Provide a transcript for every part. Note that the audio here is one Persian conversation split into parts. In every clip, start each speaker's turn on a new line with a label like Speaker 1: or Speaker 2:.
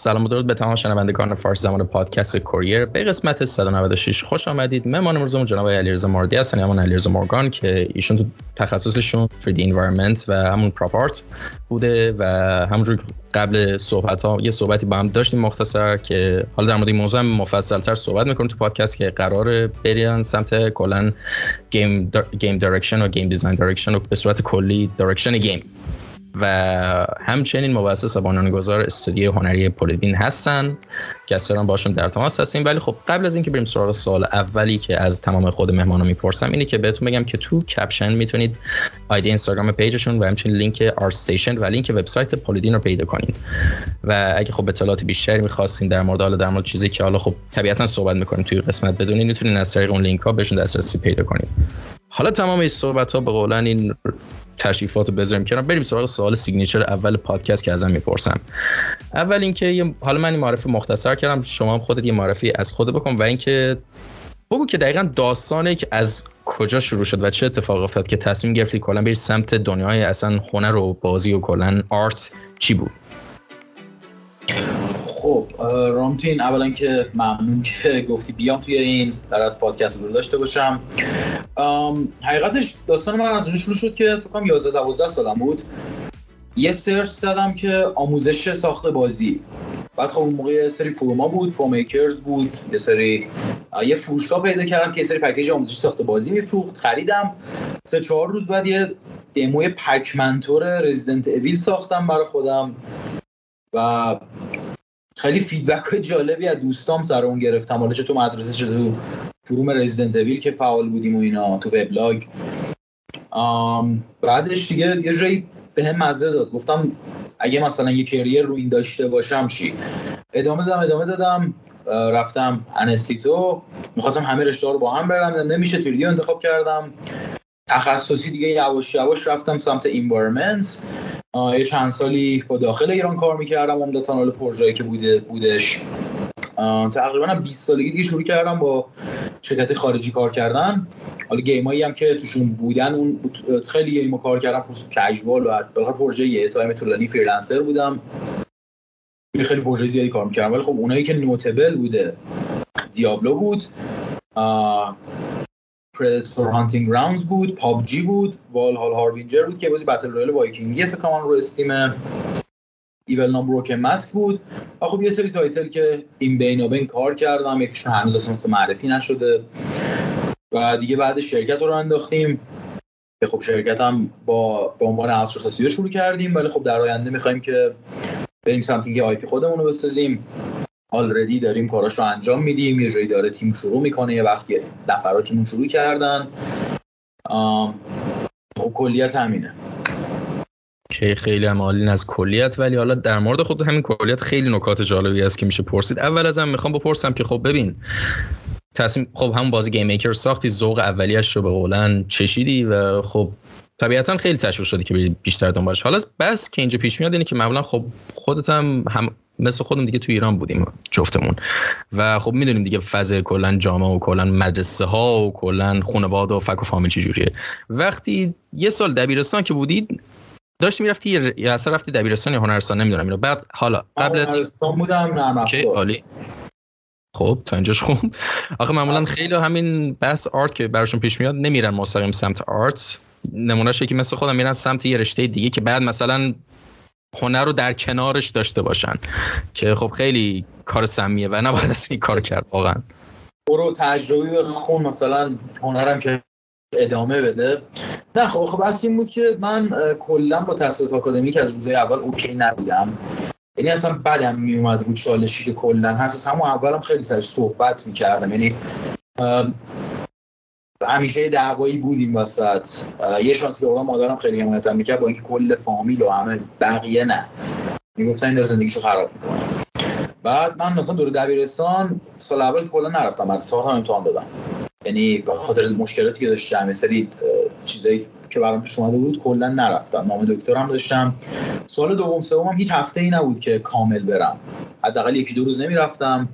Speaker 1: سلام و درود به تمام شنوندگان فارسی زبان پادکست کوریر. به قسمت 196 خوش آمدید. مهمان امروزمون جناب علیرضا موردی هستن همون علیرضا مورگان که ایشون تو تخصصشون 3D environment و همون prop art بوده و همونجور قبل صحبت ها یه صحبتی با هم داشتیم مختصر که حالا در مورد این موضوع مفصل تر صحبت می‌کنیم تو پادکست که قراره بریم سمت کلا game game direction و game design direction و به صورت کلی direction game و همچنین مؤسس و بنیانگذار استودیو هنری پولیدین هستن. که باشون در تماس هستیم. ولی خب قبل از اینکه بریم سراغ سوال اولی که از تمام خود مهمانا می‌پرسم اینه که بهتون بگم که تو caption می‌تونید ID اینستاگرام page شون و همچنین لینک ArtStation و لینک وبسایت پولیدین رو پیدا کنید و اگه خب اطلاعات بیشتری می‌خواستین در مورد حالا در مورد چیزی که حالا خب طبیعتا صحبت می‌کنیم توی قسمت بدونید می‌تونید از طریق اون لینک ها بهشون دسترسی پیدا کنید حالا تمام این صحبت ها به قولن این تشریفات رو بذاریم کنار. بریم سراغ سوال signature اول پادکست که ازم می‌پرسم اول اینکه حالا من این معرفی مختصر کردم شما هم خودت یه معرفی از خود بکن و اینکه بگو که دقیقا داستانه که از کجا شروع شد و چه اتفاق افتاد که تصمیم گرفتی کلا بری سمت دنیای اصلا هنر و بازی و کلا art چی بود؟
Speaker 2: خب رامتین اولا که ممنون که گفتی بیام توی این در از پادکست رو داشته باشم. حقیقتش داستان من از اون شروع شد که فکر کنم 11 12 سالم بود. یه search زدم که آموزش ساخت بازی. بعد خب اون موقع یه سری forum ا بود پرومیکرز بود یه سری یه فروشگاه پیدا کردم که یه سری package آموزش ساخت بازی میفروخت خریدم. سه چهار روز بعد یه دموی پک منتور Resident Evil ساختم برای خودم. و خیلی feedback جالبی از دوستام سر اون گرفتم. حالا چه تو مدرسه شده تو فروم رزیدنت اویل که فعال بودیم و اینا تو وبلاگ. بعدش دیگه یه جایی به هم مزه داد. گفتم اگه مثلا یه کریر رو این داشته باشم چی؟ ادامه دادم ادامه دادم. رفتم انستیتو. می‌خواستم همه رشته رو با هم برم نمیشه تریدیو انتخاب کردم. تخصصی دیگه یواش یواش رفتم سمت انوایرمنت یه چند سالی با داخل ایران کار می‌کردم عمدتا حال پروژه‌ای که بوده بودش. تقریبا 20 سالگی دیگه شروع کردم با شرکت خارجی کار کردن. حالا game ایی هم که توشون بودن اون خیلی game کار کردم خصوص casual و به پروژه یه time طولانی freelancer بودم. خیلی پروژه زیادی کار می‌کردم. ولی خب اونایی که notable بوده Diablo بود. Predator Hunting Grounds بود PUBG بود Valhall Harbinger بود که بازی battle royale وایکینگی فکر کنم رو Steam Evil Nun Broken Mask بود. و خب یه سری title که این بین و بین کار کردم یکیشون هنوز اصلا معرفی نشده. و دیگه بعد شرکت رو انداختیم. که خب شرکت هم با به عنوان outsource شروع کردیم ولی خب در آینده می‌خوایم که بریم سمت اینکه IP خودمون رو بسازیم. already داریم کاراش رو انجام میدیم یه جایی داره تیم شروع می‌کنه یه وقت نفراتیمون شروع کردن. خب کلیت همینه.
Speaker 1: که خیلی هم عالی از کلیت ولی حالا در مورد خود همین کلیت خیلی نکات جالبی هست که میشه پرسید. اول ازم می‌خوام بپرسم که خب ببین تصمیم خب همون بازی گیم میکر ساختی ذوق اولیش رو به قولن چشیدی و خب طبیعتا خیلی تشویق شدی که بیشتر دنبالش. حالا بس که اینجا پیش میاد اینه که معمولا خب خودت هم, هم مثل خودم دیگه تو ایران بودیم جفتمون. و خب می‌دونیم دیگه فضا کلا جامعه و کلا مدرسه ها و کلا خانواده و فک و فامیل چجوریه وقتی یه سال دبیرستان که بودید داشتی می‌رفتی یا اصلا رفتی دبیرستان یا هنرستان؟ نمی‌دونم. اینو بعد حالا قبل از
Speaker 2: بودم نه
Speaker 1: عالی. خب تا اینجاش خوب. آخه معمولا خیلی همین بس آرت که براشون پیش میاد نمیرن مستقیم سمت آرت. نمونهش که مثل خودم میرن سمت یه رشته دیگه که بعد مثلا هنر رو در کنارش داشته باشن. که خب خیلی کار سمیه و نباید از این کار کرد واقعا.
Speaker 2: برو تجربی خون مثلا هنرم که ادامه بده. نه خب خب اصلا این بود که من کلا با تحصیلات آکادمیک از روزهای اول اوکی نبودم. یعنی اصلا بدم میومد رو چالشی که کلا هست. همون اولم خیلی سرش صحبت می‌کردم. یعنی همیشه دعوایی بودیم وسط. یه شانس که مادرم خیلی حمایتم می‌کرد با اینکه کل فامیل و همه بقیه نه. می‌گفتن این داره زندگیشو خراب می‌کنه. بعد من مثلا دور دبیرستان سال اول کلا نرفتم من سال هم امتحان دادم. یعنی به خاطر مشکلاتی که داشتم سری چیزایی که برام پیش اومده بود کلا نرفتم. نام دکترم داشتم. سال دوم سوم هیچ هفته ای نبود که کامل برم. حداقل یکی دو روز نمی‌رفتم.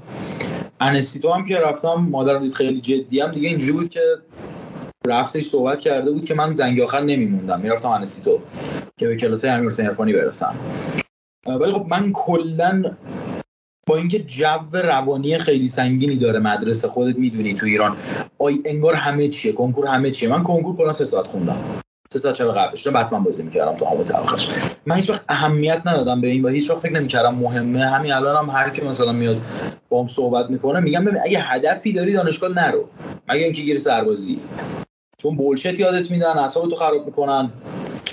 Speaker 2: انستیتو هم که رفتم مادرم دید خیلی جدی هم دیگه اینجوری بود که رفتش صحبت کرده بود که من زنگ آخر نمیموندم. می‌رفتم انستیتو که به کلاس امیر حسین برسم. ولی خب من کلا با اینکه جو روانی خیلی سنگینی داره مدرسه خودت می‌دونی تو ایران آی انگار همه چیه کنکور همه چیه. من کنکور کلا سه ساعت خوندم. سه ساعت چرا قبلش. بتمن بازی می‌کردم تو همون تلخش من هیچ وقت اهمیت ندادم به این و هیچ وقت فکر نمی‌کردم مهمه. همین الان هم هر کی مثلا میاد با هم صحبت می‌کنه میگم ببین اگه هدفی داری دانشگاه نرو. مگه اینکه گیری سربازی. چون بولشت یادت میدن اعصابتو خراب می‌کنن.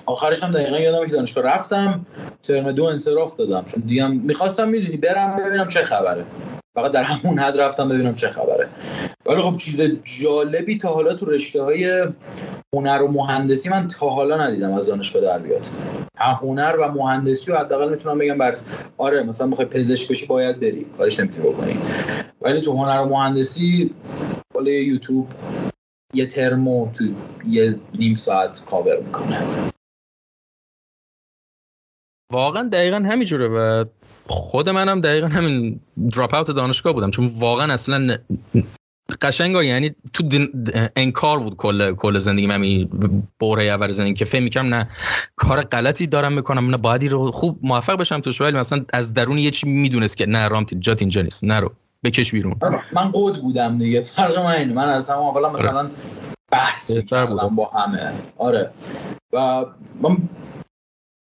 Speaker 2: آخرش هم دقیقا یادم که دانشگاه رفتم ترم دو انصراف دادم. چون دیگه می‌خواستم می‌دونی برم ببینم چه خبره. فقط در همون حد رفتم ببینم چه خبره. ولی خب چیز جالبی تا حالا تو رشته های هنر و مهندسی من تا حالا ندیدم از دانشگاه در بیاد. هنر و مهندسی و حداقل می‌تونم بگم بر آره مثلا می‌خوای پزشک بشی باید بری. کارش نمی‌تونی بکنی. ولی تو هنر و مهندسی بالا یوتیوب یه ترمو تو یه نیم ساعت کاور می‌کنه.
Speaker 1: واقعا دقیقا همینجوره و خود منم دقیقا همین دراپ اوت دانشگاه بودم چون واقعا اصلا قشنگ یعنی تو انکار بود کل کل زندگی. من بوره اول زندگی که فهم می‌کنم نه کار غلطی دارم می‌کنم نه باید رو خوب موفق بشم توش. ولی مثلا از درون یه چی می‌دونست که نه رامتی جات اینجا نیست. نرو بکش بیرون.
Speaker 2: من قود بودم دیگه. فرق من اینه. من از همه اولا مثلا بحث بودم با همه. آره. و من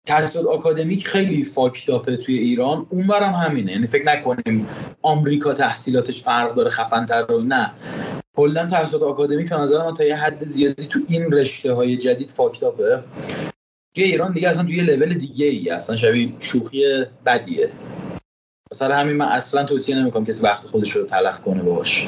Speaker 2: تحصیلات آکادمیک خیلی فاکتاپه توی ایران. اونورم همینه. یعنی فکر نکنیم آمریکا تحصیلاتش فرق داره خفن تر رو. نه. کلا تحصیلات آکادمیک به نظر من تا یه حد زیادی تو این رشته های جدید فاکتاپه توی ایران دیگه اصلا توی لول دیگه ای اصلا شبیه شوخی بدیه. مثلا همین من اصلا توصیه نمی‌کنم کسی وقت خودش رو تلف کنه باش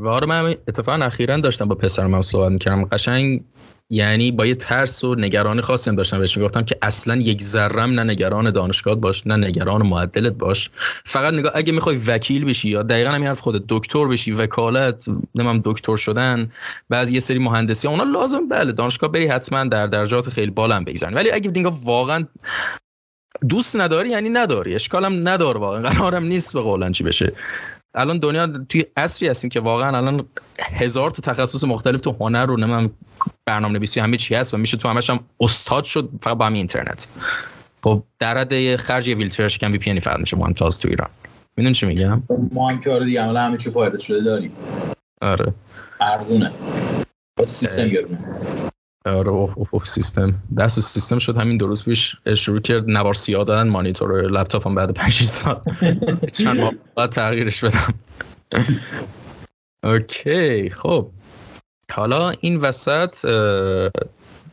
Speaker 1: و آره من اتفاقا اخیرا داشتم با پسرم صحبت می‌کردم. قشنگ یعنی با یه ترس و نگرانی خاصی داشتم بهش می‌گفتم که اصلا یک ذرم نه نگران دانشگاه باش نه نگران معدلت باش. فقط نگاه اگه می‌خوای وکیل بشی یا دقیقا همین حرف خودت دکتر بشی وکالت نمیم دکتر شدن بعضی یه سری مهندسی اونا لازم بله دانشگاه بری حتما در درجات خیلی بالا بگذارن ولی اگه دیگه واقعا دوست نداری یعنی نداری. اشکالم نداره واقعا. قرارم نیست به قولن چی بشه. الان دنیا توی عصری هستیم که واقعا الان هزار تا تخصص مختلف تو هنر رو نمیم برنامه نویسی همه چی هست و میشه تو همش هم استاد شد فقط با همین اینترنت. خب در حد خرج یه ویلچر شکن وی پی فقط میشه مهم تازه تو ایران. می‌دونی چی میگم؟
Speaker 2: ما هم که آره دیگه همه چی پایدار شده داریم.
Speaker 1: آره.
Speaker 2: ارزونه. سیستم
Speaker 1: آره اوه سیستم. دست سیستم شد همین دو روز پیش شروع کرد نوار سیاه دادن مانیتور لپتاپ هم بعد 5 سال. چند ماه بعد تغییرش بدم. okay خب. حالا این وسط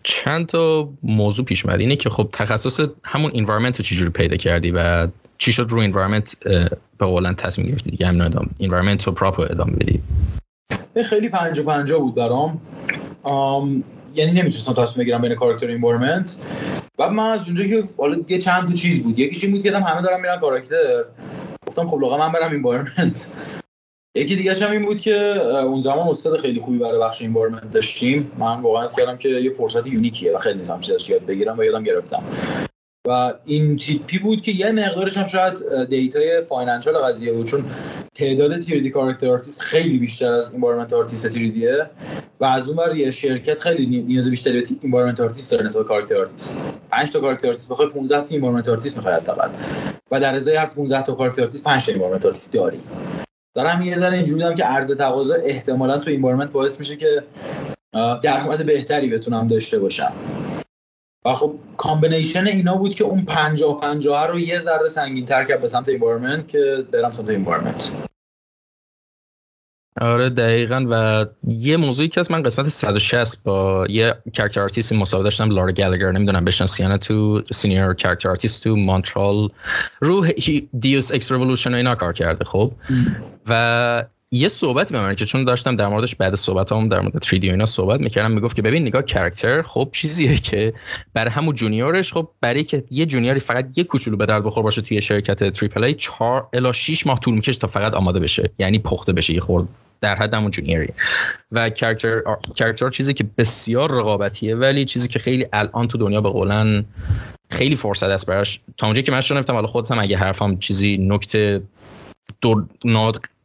Speaker 1: چند تا موضوع پیش اومد. اینه که خب تخصص همون environment رو چجوری پیدا کردی و چی شد رو environment به قولن تصمیم گرفتی دیگه؟ همین ادامه انوایرمنت رو پراپر ادامه بدی.
Speaker 2: خیلی پنجا پنجا بود برام. یعنی نمی‌تونستم تصمیم بگیرم بین character و environment و من از اونجا که حالا یه چند تا چیز بود. یکیش این بود که همه دارن میرن character. گفتم خب لااقل من برم environment یکی دیگه هم این بود که اون زمان استاد خیلی خوبی برای بخش environment داشتیم. من واقعا حس کردم که یه فرصت unique یه و خیلی چیزاش یاد بگیرم و یادم گرفتم. و این تیپی بود که یه مقدارش هم شاید data ی financial قضیه بود. چون تعداد 3D character artist خیلی بیشتر از environment artist 3D یه و از اون یه شرکت خیلی نیاز بیشتری به environment artist داره نسبت character artist. 5 تا character artist بخوای 15 تا environment artist می‌خواد حداقل. و در ازای هر 15 تا character artist 5 تا environment artist داری. دارم یه ذره اینجوری که عرضه تقاضا احتمالا تو environment باعث میشه که درآمد بهتری بتونم داشته باشم. و خب combination اینا بود که اون 50 50 رو یه ذره سنگین تر کرد به سمت environment که برم سمت environment
Speaker 1: آره دقیقا. و یه موضوعی که از من قسمت 160 با یه character artist مصاحبه داشتم لارا گلگر. نمی‌دونم بشناسیانه تو senior character artist تو مونترال رو Deus Ex Revolution اینا کار کرده خب. و یه صحبتی به من که چون داشتم در موردش بعد صحبت هم در مورد 3D اینا صحبت می‌کردم می‌گفت که ببین نگاه character خب چیزیه که برای همون junior ش خب برای که یه junior ی فقط یه کوچولو به درد بخور باشه توی شرکت triple A 4 الی 6 ماه طول می‌کشه تا فقط آماده بشه یعنی پخته بشه یه خورد در حد همون junior ی. و character چیزی که بسیار رقابتیه ولی چیزی که خیلی الان تو دنیا به قولن خیلی فرصت است براش. تا اونجایی که من شنفتم حالا خودم اگه حرفم چیزی نکته دور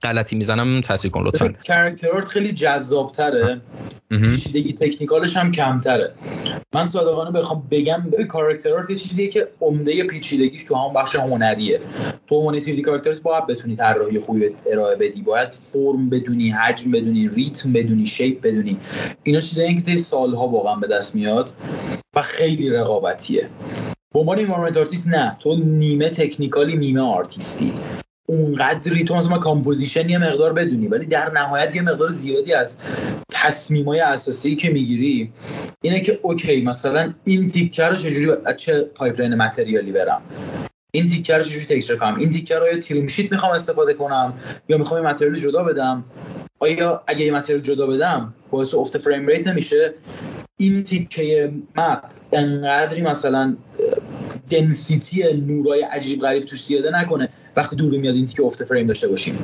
Speaker 1: غلطی می‌زنم تصحیح کن لطفا.
Speaker 2: character ات خیلی جذابتره. پیچیدگی technical ش هم کمتره. من صادقانه بخوام بگم به character ات یه چیزیه که عمده پیچیدگیش تو همون بخش هنریه. تو عنوان 3 کاراکترز باید بتونی طراحی خوبی ارائه بدی. باید فرم بدونی حجم بدونی ریتم بدونی shape بدونی. اینا چیزایی که طی سالها واقعا به دست میاد و خیلی رقابتیه. به عنوان آرتیست نه. تو نیمه technical ی نیمه آرتیستی. اونقدری تو مثلا composition یه مقدار بدونی ولی در نهایت یه مقدار زیادی از تصمیمای اساسی که می‌گیری اینه که okay مثلا این تیکه رو چجوری چه pipeline material ی برم؟ این تیکه رو چجوری texture کنم؟ این تیکه رو یا trim sheet می‌خوام استفاده کنم یا می‌خوام این material جدا بدم؟ آیا اگه یه material جدا بدم باعث افت frame rate نمیشه؟ این تیکه map انقدری مثلا density نورای عجیب غریب توش زیاده نکنه. وقتی دور میاد این تیکه افت فریم داشته باشیم.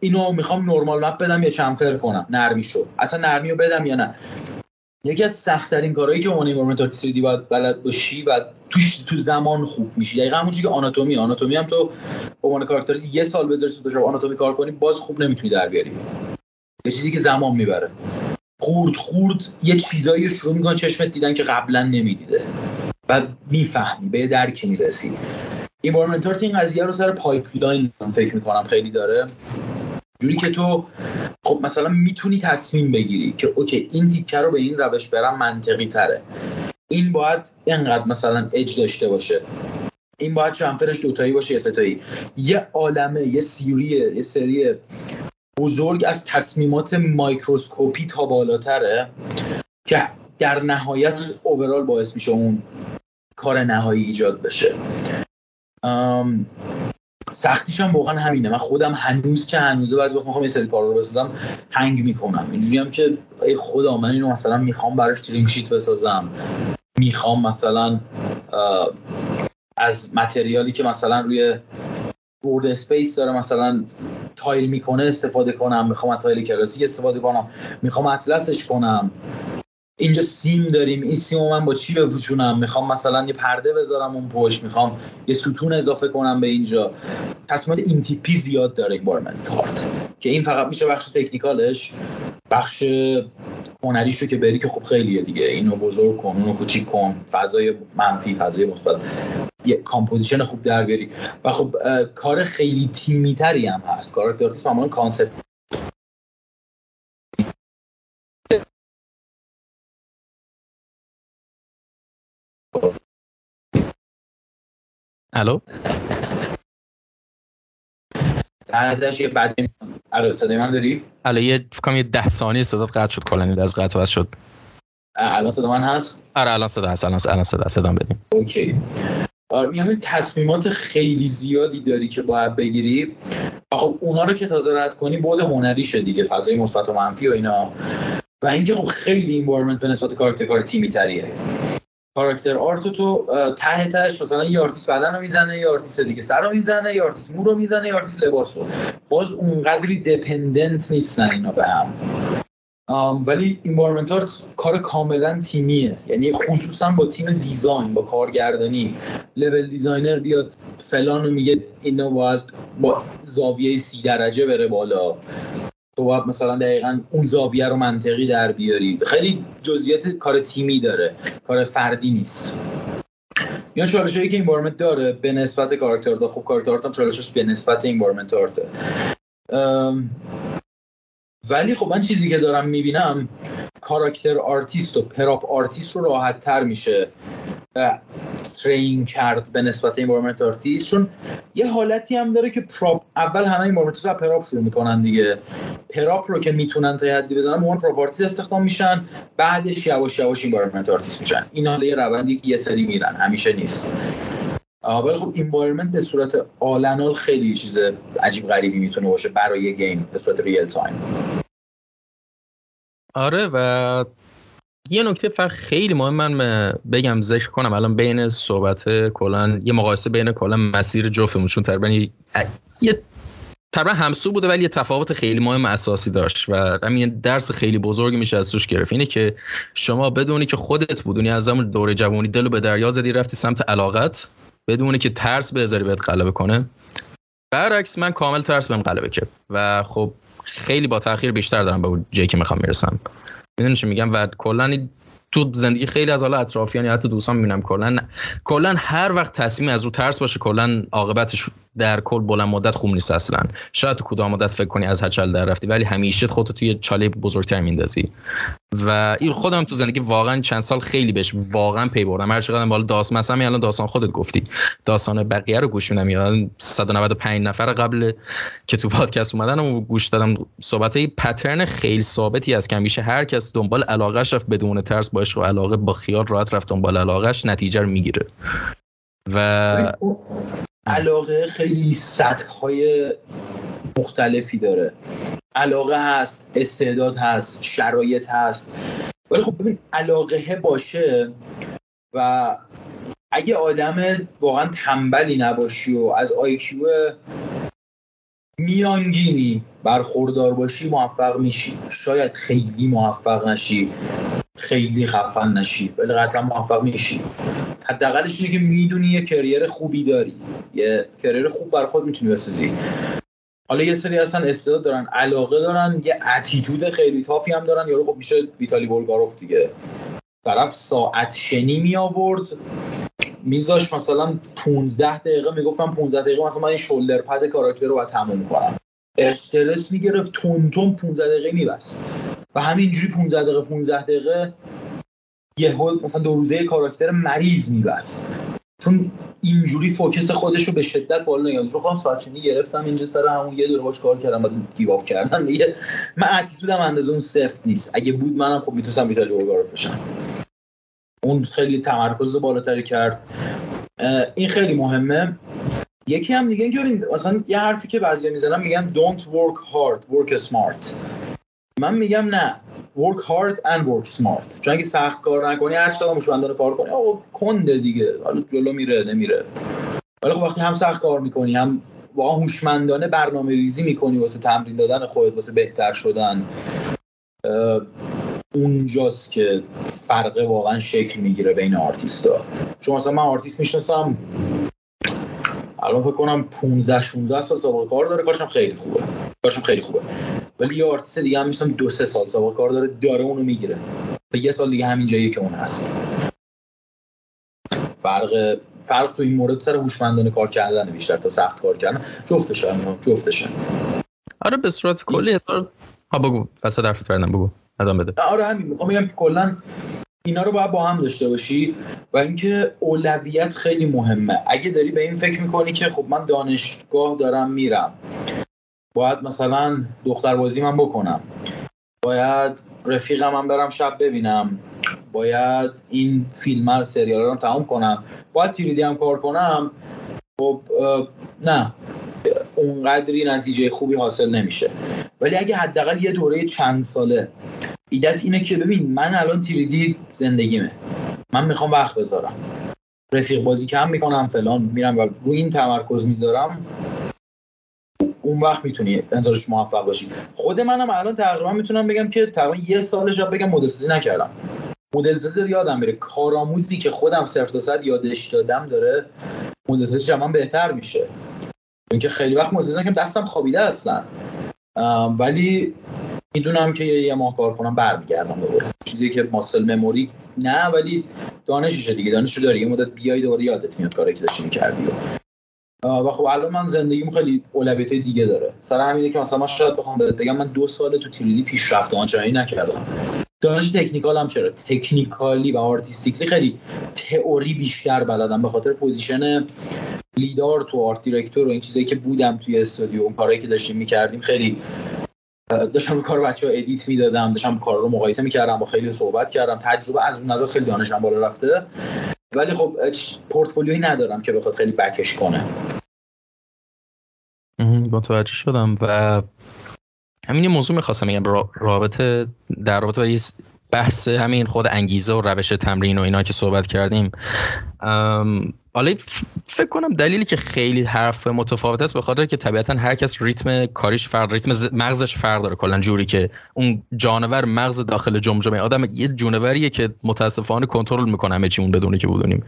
Speaker 2: اینو می‌خوام normal map بدم یا chamfer کنم؟ نرمی شو. اصلا نرمی رو بدم یا نه؟ یکی از سختترین کارهایی که اون environment artist باید بلد باشی و توش تو زمان خوب میشی. دقیقا همون که آناتومی. آناتومی هم تو به عنوان یه سال بذاری تو آناتومی کار کنی باز خوب نمی‌تونی در بیاری. یه چیزی که زمان می‌بره. خورد خورد یه چیزایی شروع می‌کنه چشمت دیدن که قبلا نمی‌دیده. و می‌فهمی به درکی می‌رسی. environment art این قضیه رو سر pipeline فکر می‌کنم خیلی داره. جوری که تو خب مثلا می‌تونی تصمیم بگیری که okay این تیکه رو به این روش برم منطقی تره این باید اینقدر مثلا اج داشته باشه. این باید chamfer ش دوتایی باشه یا سه تایی یه عالمه یه سیریه یه سری بزرگ از تصمیمات microscopic ی تا بالاتره که در نهایت overall باعث میشه اون کار نهایی ایجاد بشه. سختیش هم واقعا همینه. من خودم هنوز که هنوزه بعضی وقت می‌خوام یه سری کار رو بسازم هنگ می‌کنم. اینجوری هم که ای خدا من اینو مثلا می‌خوام براش trim sheet بسازم. می‌خوام مثلا از material ی که مثلا روی world space داره مثلا tile می‌کنه استفاده کنم. می‌خوام از tile کلاسیک استفاده کنم. می‌خوام اطلسش کنم. اینجا seam داریم این seam من با چی بپوشونم؟ می‌خوام مثلا یه پرده بذارم اون پشت می‌خوام یه ستون اضافه کنم به اینجا. تصمیمات این تیپی زیاد داره environment art که این فقط میشه بخش technical ش بخش هنریش رو که بری که خب خیلیه دیگه. اینو بزرگ کن اونو کوچیک کن فضای منفی فضای مثبت. یه composition خوب در بیاری. و خب کار خیلی تیمی تری هم هست. کار همون concept
Speaker 1: الو؟
Speaker 2: بعدش یه بعد الو صدای من داری؟
Speaker 1: الو یه فکرم یه ده ثانیه صدا قطع شد کلا از قطع شد.
Speaker 2: الان صدا من هست؟
Speaker 1: آره الان صدا هست الان الان صدا صدا بدیم.
Speaker 2: اوکی. آره یعنی تصمیمات خیلی زیادی داری که باید بگیری. خب اونا رو که تازه رد کنی بود هنری شد دیگه فضای مثبت و منفی و اینا. و اینکه خب خیلی این به نسبت کار تیمی تریه character art تو ته تهش مثلا یه آرتیست بدن رو می‌زنه یه آرتیست دیگه سر رو می‌زنه یه آرتیست مو رو می‌زنه یه آرتیست لباس رو. باز اونقدری dependent نیستن اینا به هم. ولی این کار کاملا تیمیه. یعنی خصوصا با تیم design با کارگردانی. level designer بیاد فلان رو میگه اینو باید با زاویه سی درجه بره بالا. تو باید مثلا دقیقا اون زاویه رو منطقی در بیاری. خیلی جزئیات کار تیمی داره. کار فردی نیست. یا چالش که این داره به نسبت character art خب character هم چالشش به نسبت این آرته ولی خب من چیزی که دارم می‌بینم character artist و prop artist رو راحت تر میشه train کرد به نسبت environment artist چون یه حالتی هم داره که prop اول همه این رو prop شروع می‌کنن دیگه. prop رو که می‌تونن تا حدی بزنن به prop artist استخدام میشن بعدش یواش یواش environment artist میشن. این حالا یه روندی که یه سری میرن همیشه نیست. ولی خب environment به صورت all in all خیلی چیز عجیب غریبی می‌تونه باشه برای game به صورت real time
Speaker 1: آره و یه نکته فقط خیلی مهم من بگم ذکر کنم. الان بین صحبت کلا یه مقایسه بین کلا مسیر جفتمون چون تقریبا یه تقریبا همسو بوده ولی یه تفاوت خیلی مهم اساسی داشت و همین درس خیلی بزرگی میشه از توش گرفت. اینه که شما بدونی که خودت بودونی از زمان دوره جوانی دلو به دریا زدی رفتی سمت علاقت. بدونی که ترس بذاری بهت غلبه کنه. برعکس من کامل ترس بهم غلبه کرد. و خب خیلی با تاخیر بیشتر دارم به اون جایی که می‌خوام می‌رسم. می‌دونی چی میگم؟ و کلا تو زندگی خیلی از حالا اطرافیان یا حتی دوستان می‌بینم کلا کلا هر وقت تصمیم از رو ترس باشه کلا عاقبتش در کل بلند مدت خوب نیست اصلا. شاید تو کدام مدت فکر کنی از هچل در رفتی ولی همیشه خودت توی چاله بزرگتر میندازی. و این خودم تو زندگی واقعا چند سال خیلی بهش واقعا پی بردم. هر چقدر بالا داستان مثلا الان داستان خودت گفتی. داستان بقیه رو گوش میدم. یا 195 نفر قبل که تو پادکست اومدن و گوش دادم صحبت پترن خیلی ثابتی از که همیشه هر کس دنبال علاقهش رفت بدون ترس با عشق و علاقه با خیال راحت رفت دنبال علاقهش نتیجه رو می‌گیره. و
Speaker 2: علاقه خیلی سطح های مختلفی داره. علاقه هست استعداد هست شرایط هست. ولی خب ببین علاقه باشه و اگه آدم واقعا تنبلی نباشی و از آیکیو میانگینی برخوردار باشی موفق میشی. شاید خیلی موفق نشی خیلی خفن نشی ولی قطعا موفق میشی. حداقلش اینه که می‌دونی یه کریر خوبی داری. یه کریر خوب بر خود می‌تونی بسازی. حالا یه سری اصلا استعداد دارن علاقه دارن یه اتیتود خیلی تافی هم دارن. یارو خب میشه ویتالی بولگاروف دیگه. طرف ساعت شنی می آورد میذاش مثلا 15 دقیقه می‌گفتم 15 دقیقه مثلا من این شولدر پد کاراکتر رو باید تموم کنم. استرس می‌گرفت تون تون 15 دقیقه میبست. و همینجوری 15 دقیقه 15 دقیقه یه مثلا دو روزه کاراکتر مریض میبست. چون اینجوری فوکس خودش رو به شدت بالا نگم رو خواهم ساچنی گرفتم اینجا سر همون یه دوره باش کار کردم بعد گیواب کردم. دیگه من اتیتودم اندازه اون صفر نیست. اگه بود منم خب می‌تونستم ویتالی رو بشم. اون خیلی تمرکز بالاتری کرد. این خیلی مهمه. یکی هم دیگه که مثلا یه حرفی که بعضی می‌زنن میگن don't work hard work smart. من میگم نه work hard and work smart. چون اگه سخت کار نکنی هر چقدر هوشمندانه کار کنی آقا کنده دیگه. حالا جلو میره نمیره. ولی خب وقتی هم سخت کار می‌کنی هم واقعا هوشمندانه برنامه ریزی می‌کنی واسه تمرین دادن خودت واسه بهتر شدن. اونجاست که فرق واقعا شکل می‌گیره بین آرتیستا. چون مثلا من آرتیست می‌شناسم الان فکر کنم 15 16 سال سابقه کار داره کارشم خیلی خوبه. کارشم خیلی خوبه. ولی یه آرتیست دیگه هم می‌شناسم دو سه سال سابقه کار داره داره اونو می‌گیره. به یه سال دیگه همین جایی که اون هست. فرق فرق تو این مورد سر هوشمندانه کار کردن بیشتر تا سخت کار کردن. جفتش جفتش
Speaker 1: آره به صورت کلی هزار ها بگو. فساد حرف بگو. ادامه بده.
Speaker 2: آره همین. می‌خوام بگم که کلا اینا رو باید با هم داشته باشی و اینکه اولویت خیلی مهمه. اگه داری به این فکر می‌کنی که خب من دانشگاه دارم میرم. باید مثلا دختر بازی من بکنم. باید رفیقم هم برم شب ببینم. باید این فیلم ها سریال رو تمام کنم. باید تیریدی هم کار کنم. خب نه. اونقدری نتیجه خوبی حاصل نمیشه. ولی اگه حداقل یه دوره چند ساله ایدت اینه که ببین من الان تیریدی زندگیمه. من می‌خوام وقت بذارم. رفیق بازی کم می‌کنم فلان میرم و روی این تمرکز می‌ذارم اون وقت می‌تونی انتظارش موفق باشی. خود منم الان تقریبا می‌تونم بگم که تقریبا یه سالش بگم مدل سازی نکردم. مدل سازی یادم میره. کارآموزی که خودم صفر تا یادش دادم داره مدل سازی من بهتر میشه. اینکه خیلی وقت مدل که دستم خوابیده اصلا ولی می‌دونم که یه ماه کار کنم برمیگردم دوباره. چیزی که ماسل مموری نه ولی دانششه دیگه. دانش رو داری. یه مدت بیای دوباره یادت میاد کاری که داشتی می‌کردی. و خب الان من زندگیم خیلی اولویت دیگه داره. سر همینه که مثلا من شاید بخوام بگم من دو سال تو 3D پیشرفت آنچنانی نکردم. دانش technical هم چرا؟ technically و artistically خیلی تئوری بیشتر بلدم به خاطر position lead art و art director و این چیزایی که بودم توی استودیو. اون کارهایی که داشتیم می‌کردیم خیلی داشتم کار بچه ها edit می‌دادم داشتم کار رو مقایسه می‌کردم با خیلی صحبت کردم. تجربه از اون نظر خیلی دانشم بالا رفته. ولی خب پورتفولیوی ندارم که بخواد خیلی بکش کنه.
Speaker 1: متوجه شدم و همین موضوع می‌خواستم بگم رابطه در رابطه با بحث همین خود انگیزه و روش تمرین و اینا که صحبت کردیم. حالا فکر کنم دلیلی که خیلی حرف متفاوت است به خاطر که طبیعتا هر کس ریتم کاریش فرق ریتم مغزش فرق داره. کلا جوری که اون جانور مغز داخل جمجمه آدم یه جونوریه که متاسفانه کنترل می‌کنه همه چی اون بدونه که بدونیم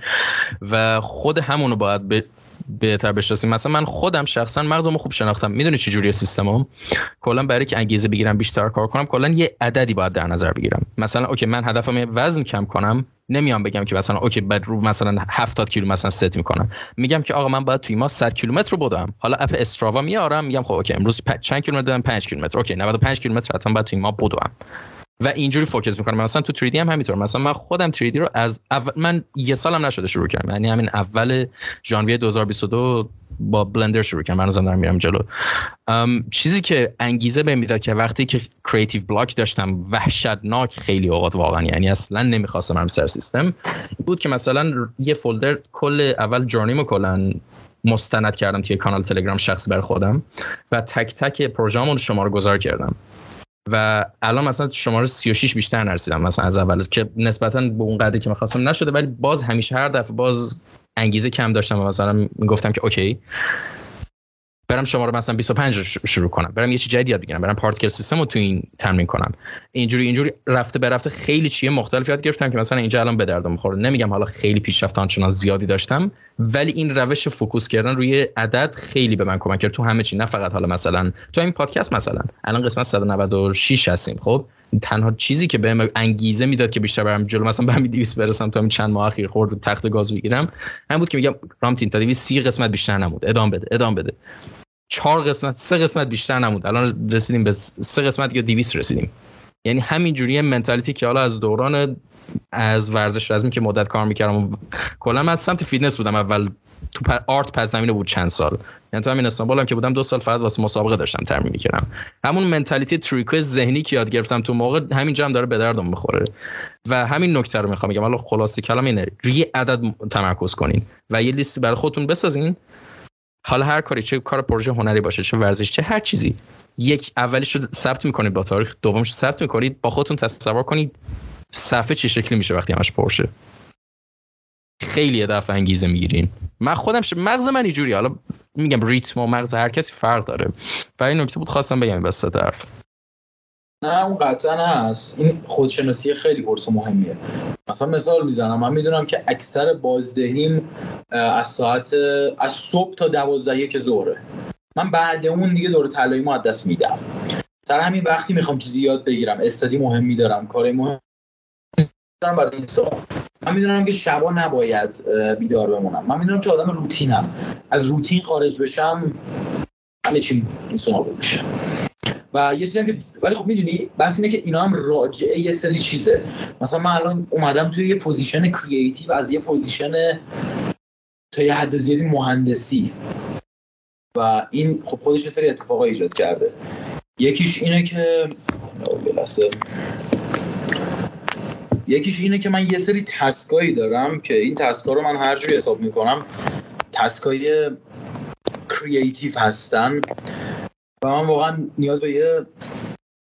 Speaker 1: و خود همونو باید به بهتر بشناسیم مثلا من خودم شخصا مغزمو خوب شناختم. می‌دونی چه جوری سیستمم کلا برای که انگیزه بگیرم بیشتر کار کنم کلا یه عددی باید در نظر بگیرم. مثلا okay من هدفم وزن کم کنم نمیام بگم که مثلا اوکی بعد رو مثلا 70 کیلو مثلا ست می‌کنم. میگم که آقا من باید توی ماه 100 کیلومتر رو بدوم. حالا app استراوا میارم میگم خب okay امروز چند کیلومتر دویدم؟ 5 کیلومتر. okay 95 کیلومتر حتما باید توی ماه بدوم. و اینجوری focus می‌کنم. مثلا تو 3D هم همینطور. مثلا من خودم 3D رو از اول من یه سالم نشده شروع کردم. یعنی همین اول ژانویه 2022 با بلندر شروع کردم. من دارم میرم جلو. چیزی که انگیزه به می‌داد که وقتی که creative block داشتم وحشتناک خیلی اوقات واقعا. یعنی اصلا نمی‌خواستم هم سر سیستم. بود که مثلا یه folder کل اول journey مو کلا مستند کردم توی کانال تلگرام شخصی بر خودم و تک تک پروژه‌مون شما رو گذار کردم. و الان مثلا شماره 36 بیشتر نرسیدم. مثلا از اول که نسبتا به اون قدری که می‌خواستم نشده ولی باز همیشه هر دفعه باز انگیزه کم داشتم و مثلا می‌گفتم که okay. برم شما رو مثلا 25 رو شروع کنم. برم یه چیز جدید یاد بگیرم. برم particle system رو تو این تمرین کنم. اینجوری اینجوری رفته رفته خیلی چیز مختلف یاد گرفتم که مثلا اینجا الان به دردم می‌خوره. نمیگم حالا خیلی پیشرفت آنچنان زیادی داشتم ولی این روش focus کردن روی عدد خیلی به من کمک کرد. تو همه چی نه فقط حالا مثلا تو این پادکست مثلا. الان قسمت 196 هستیم خب؟ تنها چیزی که بهم انگیزه می‌داد که بیشتر برم جلو مثلا به همین 200 برسم تا همین چند ماه اخیر خورد تخته گاز بگیرم هم بود که میگم رامتین تا 230 قسمت بیشتر نمود ادامه بده ادامه بده. چهار قسمت سه قسمت بیشتر نمود الان رسیدیم به سه قسمت یا 200 رسیدیم. یعنی همین جوری منتالیتی که حالا از دوران از ورزش رزمی که مدت کار می‌کردم کلا من از سمت فیتنس بودم. اول تو آرت پس زمینه بود چند سال. یعنی تو همین استانبول هم که بودم دو سال فقط واسه مسابقه داشتم ترمیم می‌کردم. همون منتالیتی تریکو ذهنی که یاد گرفتم تو موقع همینجا هم داره به دردم می‌خوره. و همین نکته رو می‌خوام بگم. حالا خلاصه کلام اینه روی عدد تمرکز کنین و یه لیستی برای خودتون بسازین. حالا هر کاری چه کار پروژه هنری باشه چه ورزش چه هر چیزی. یک اولیش رو ثبت می‌کنید با تاریخ دومش ثبت می‌کنید با خودتون تصور کنید صفحه چه شکلی میشه وقتی همش پرشه خیلی دفعه انگیزه می‌گیرین. من خودم ش... مغز من اینجوری حالا میگم ریتم و مغز هر کسی فرق داره. برای نکته بود خواستم بگم بس طرف
Speaker 2: نه اون قطعا هست. این خودشناسی خیلی پرس مهمیه. مثلا مثال می‌زنم. من می‌دونم که اکثر بازدهیم از ساعت از صبح تا دوازده یک ظهره. من بعد اون دیگه دور طلایی ما دست میدم. سر همین وقتی می‌خوام چیزی یاد بگیرم استادی مهم میدارم کار مهم برای این سال من می‌دونم که شبا نباید بیدار بمونم. من می‌دونم که آدم روتینم. از روتین خارج بشم همه چی این بشه و یه چیزی که ولی خب می‌دونی بس اینه که اینا هم راجعه یه سری چیزه. مثلا من الان اومدم توی یه position creative از یه position تا یه حد زیادی مهندسی. و این خب خودش سری اتفاقا ایجاد کرده. یکیش اینه که یکیش اینه که من یه سری task ایی دارم که این task ا رو من هر جوری حساب می‌کنم task ای creative هستن. و من واقعا نیاز به یه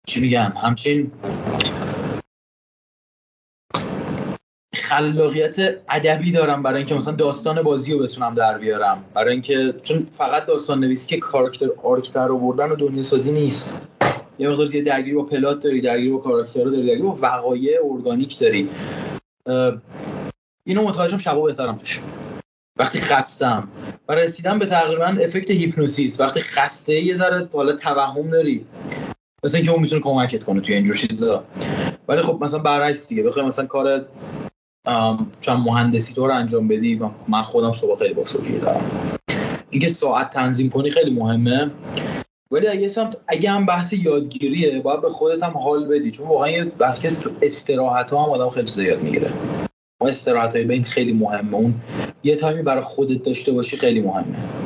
Speaker 2: چی میگم همچین خلاقیت ادبی دارم برای اینکه مثلا داستان بازی رو بتونم در بیارم. برای اینکه چون فقط داستان نویسی که character arc در آوردن و دنیا سازی نیست. یه مقدار یه درگیری با plot داری درگیری با character داری درگیری با وقایع ارگانیک داری. اینو متوجهم شبا بهترم توش وقتی خستم. و رسیدم به تقریبا افکت هیپنوسیس. وقتی خسته یه ذره حالا توهم داری. مثلا اینکه اون می‌تونه کمکت کنه توی اینجور چیزا. ولی خب مثلا برعکس دیگه. بخوای مثلا کار چند مهندسی تو رو انجام بدی من خودم صبح خیلی با شوخی دارم. اینکه ساعت تنظیم کنی خیلی مهمه. ولی اگه سمت اگه هم بحث یادگیریه باید به خودت هم حال بدی. چون واقعا یه بحث تو استراحت ها هم آدم خیلی زیاد می‌گیره. استراحت های بین خیلی مهمه. اون یه تایمی برای خودت داشته باشی خیلی مهمه.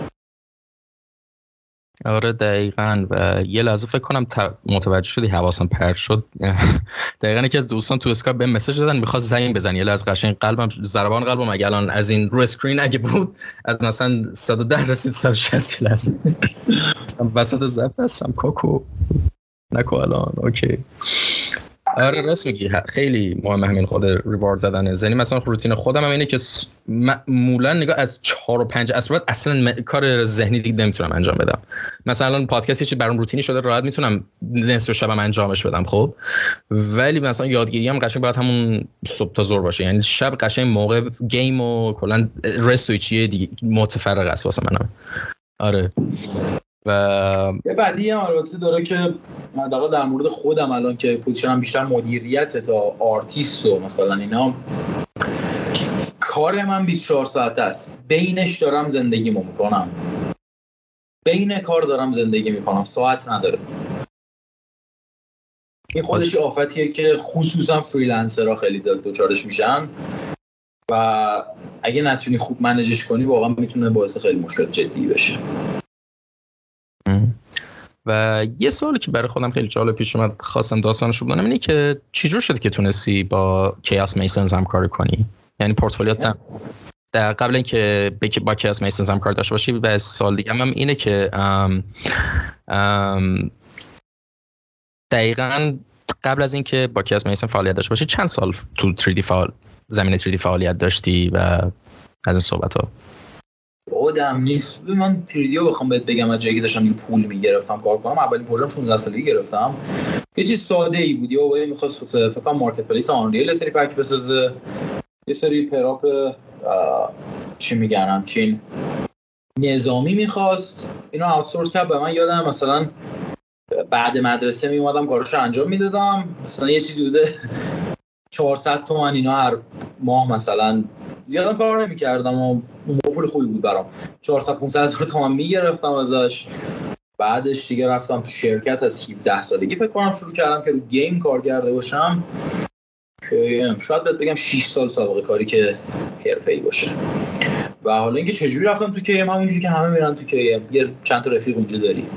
Speaker 1: آره دقیقا. و یه لحظه فکر کنم متوجه شدی حواسم پرت شد. دقیقا که از دوستان تو اسکایپ به مسیج دادن می‌خواست زنگ بزن یه لحظه قشنگ قلبم ضربان قلبم اگه الان از این رو اسکرین اگه بود از مثلا 110 رسید 160 لحظه. وسط زفت هستم کاکو. نکو الان اوکی. آره راست میگی. خیلی مهم همین خود ریوارد دادن. زنی مثلا روتین خودم هم اینه که معمولا نگاه از 4 و 5 اصلا اصلا کار ذهنی دیگه نمی‌تونم انجام بدم. مثلا پادکست چیزی برام روتینی شده راحت می‌تونم نصف شبم انجامش بدم خب؟ ولی مثلا یادگیری هم قشنگ باید همون صبح تا زور باشه. یعنی شب قشنگ موقع گیم و کلا رست و چیه دیگه متفرق است واسه منم. آره.
Speaker 2: و یه بعدی هم البته داره که من در مورد خودم الان که position م بیشتر مدیریت تا آرتیست و مثلا اینا کار من 24 ساعت است. بینش دارم زندگیمو می‌کنم. بین کار دارم زندگی می‌کنم. ساعت نداره. این خودش آفتیه که خصوصا freelancer ها خیلی دچارش میشن و اگه نتونی خوب manage ش کنی واقعا می‌تونه باعث خیلی مشکل جدی بشه.
Speaker 1: و یه سوالی که برای خودم خیلی جالب پیش اومد خواستم داستانش رو اینه که چجور شده که تونستی با کیاس میسنز هم کار کنی؟ یعنی پورتفولیوت در قبل اینکه با کیاس میسنز هم کار داشته باشی به سال دیگه هم اینه که ام ام دقیقا قبل از اینکه با کیاس میسن فعالیت داشته باشی چند سال تو 3D فعال زمین 3D فعالیت داشتی و از این صحبت ها
Speaker 2: خودم نیست. من تریدیو بخوام بهت بگم از جایی که داشتم پول می‌گرفتم کار کنم. اولین پروژه 16 سالگی گرفتم. یه چیز ساده ای بود یه بابایی می‌خواست فکر مارکت پلیس آنریل سری پک بسازه. یه سری پراپ چی میگن همچین نظامی می‌خواست. اینو آوتسورس کرد به من. یادم مثلا بعد مدرسه می اومدم کارش انجام می‌دادم. مثلا یه چیزی بوده. 400 تومن اینا هر ماه مثلا. زیادم کار نمی‌کردم و اون پول خوبی بود برام. 400 500 هزار تومان می‌گرفتم ازش. بعدش دیگه رفتم تو شرکت از 17 سالگی فکر کنم شروع کردم که رو گیم کار کرده باشم. شاید بگم 6 سال سابقه کاری که حرفه‌ای باشه. و حالا اینکه چجوری رفتم تو کیم همونجوری که همه میرن تو کیم یه چند تا رفیق اونجا داری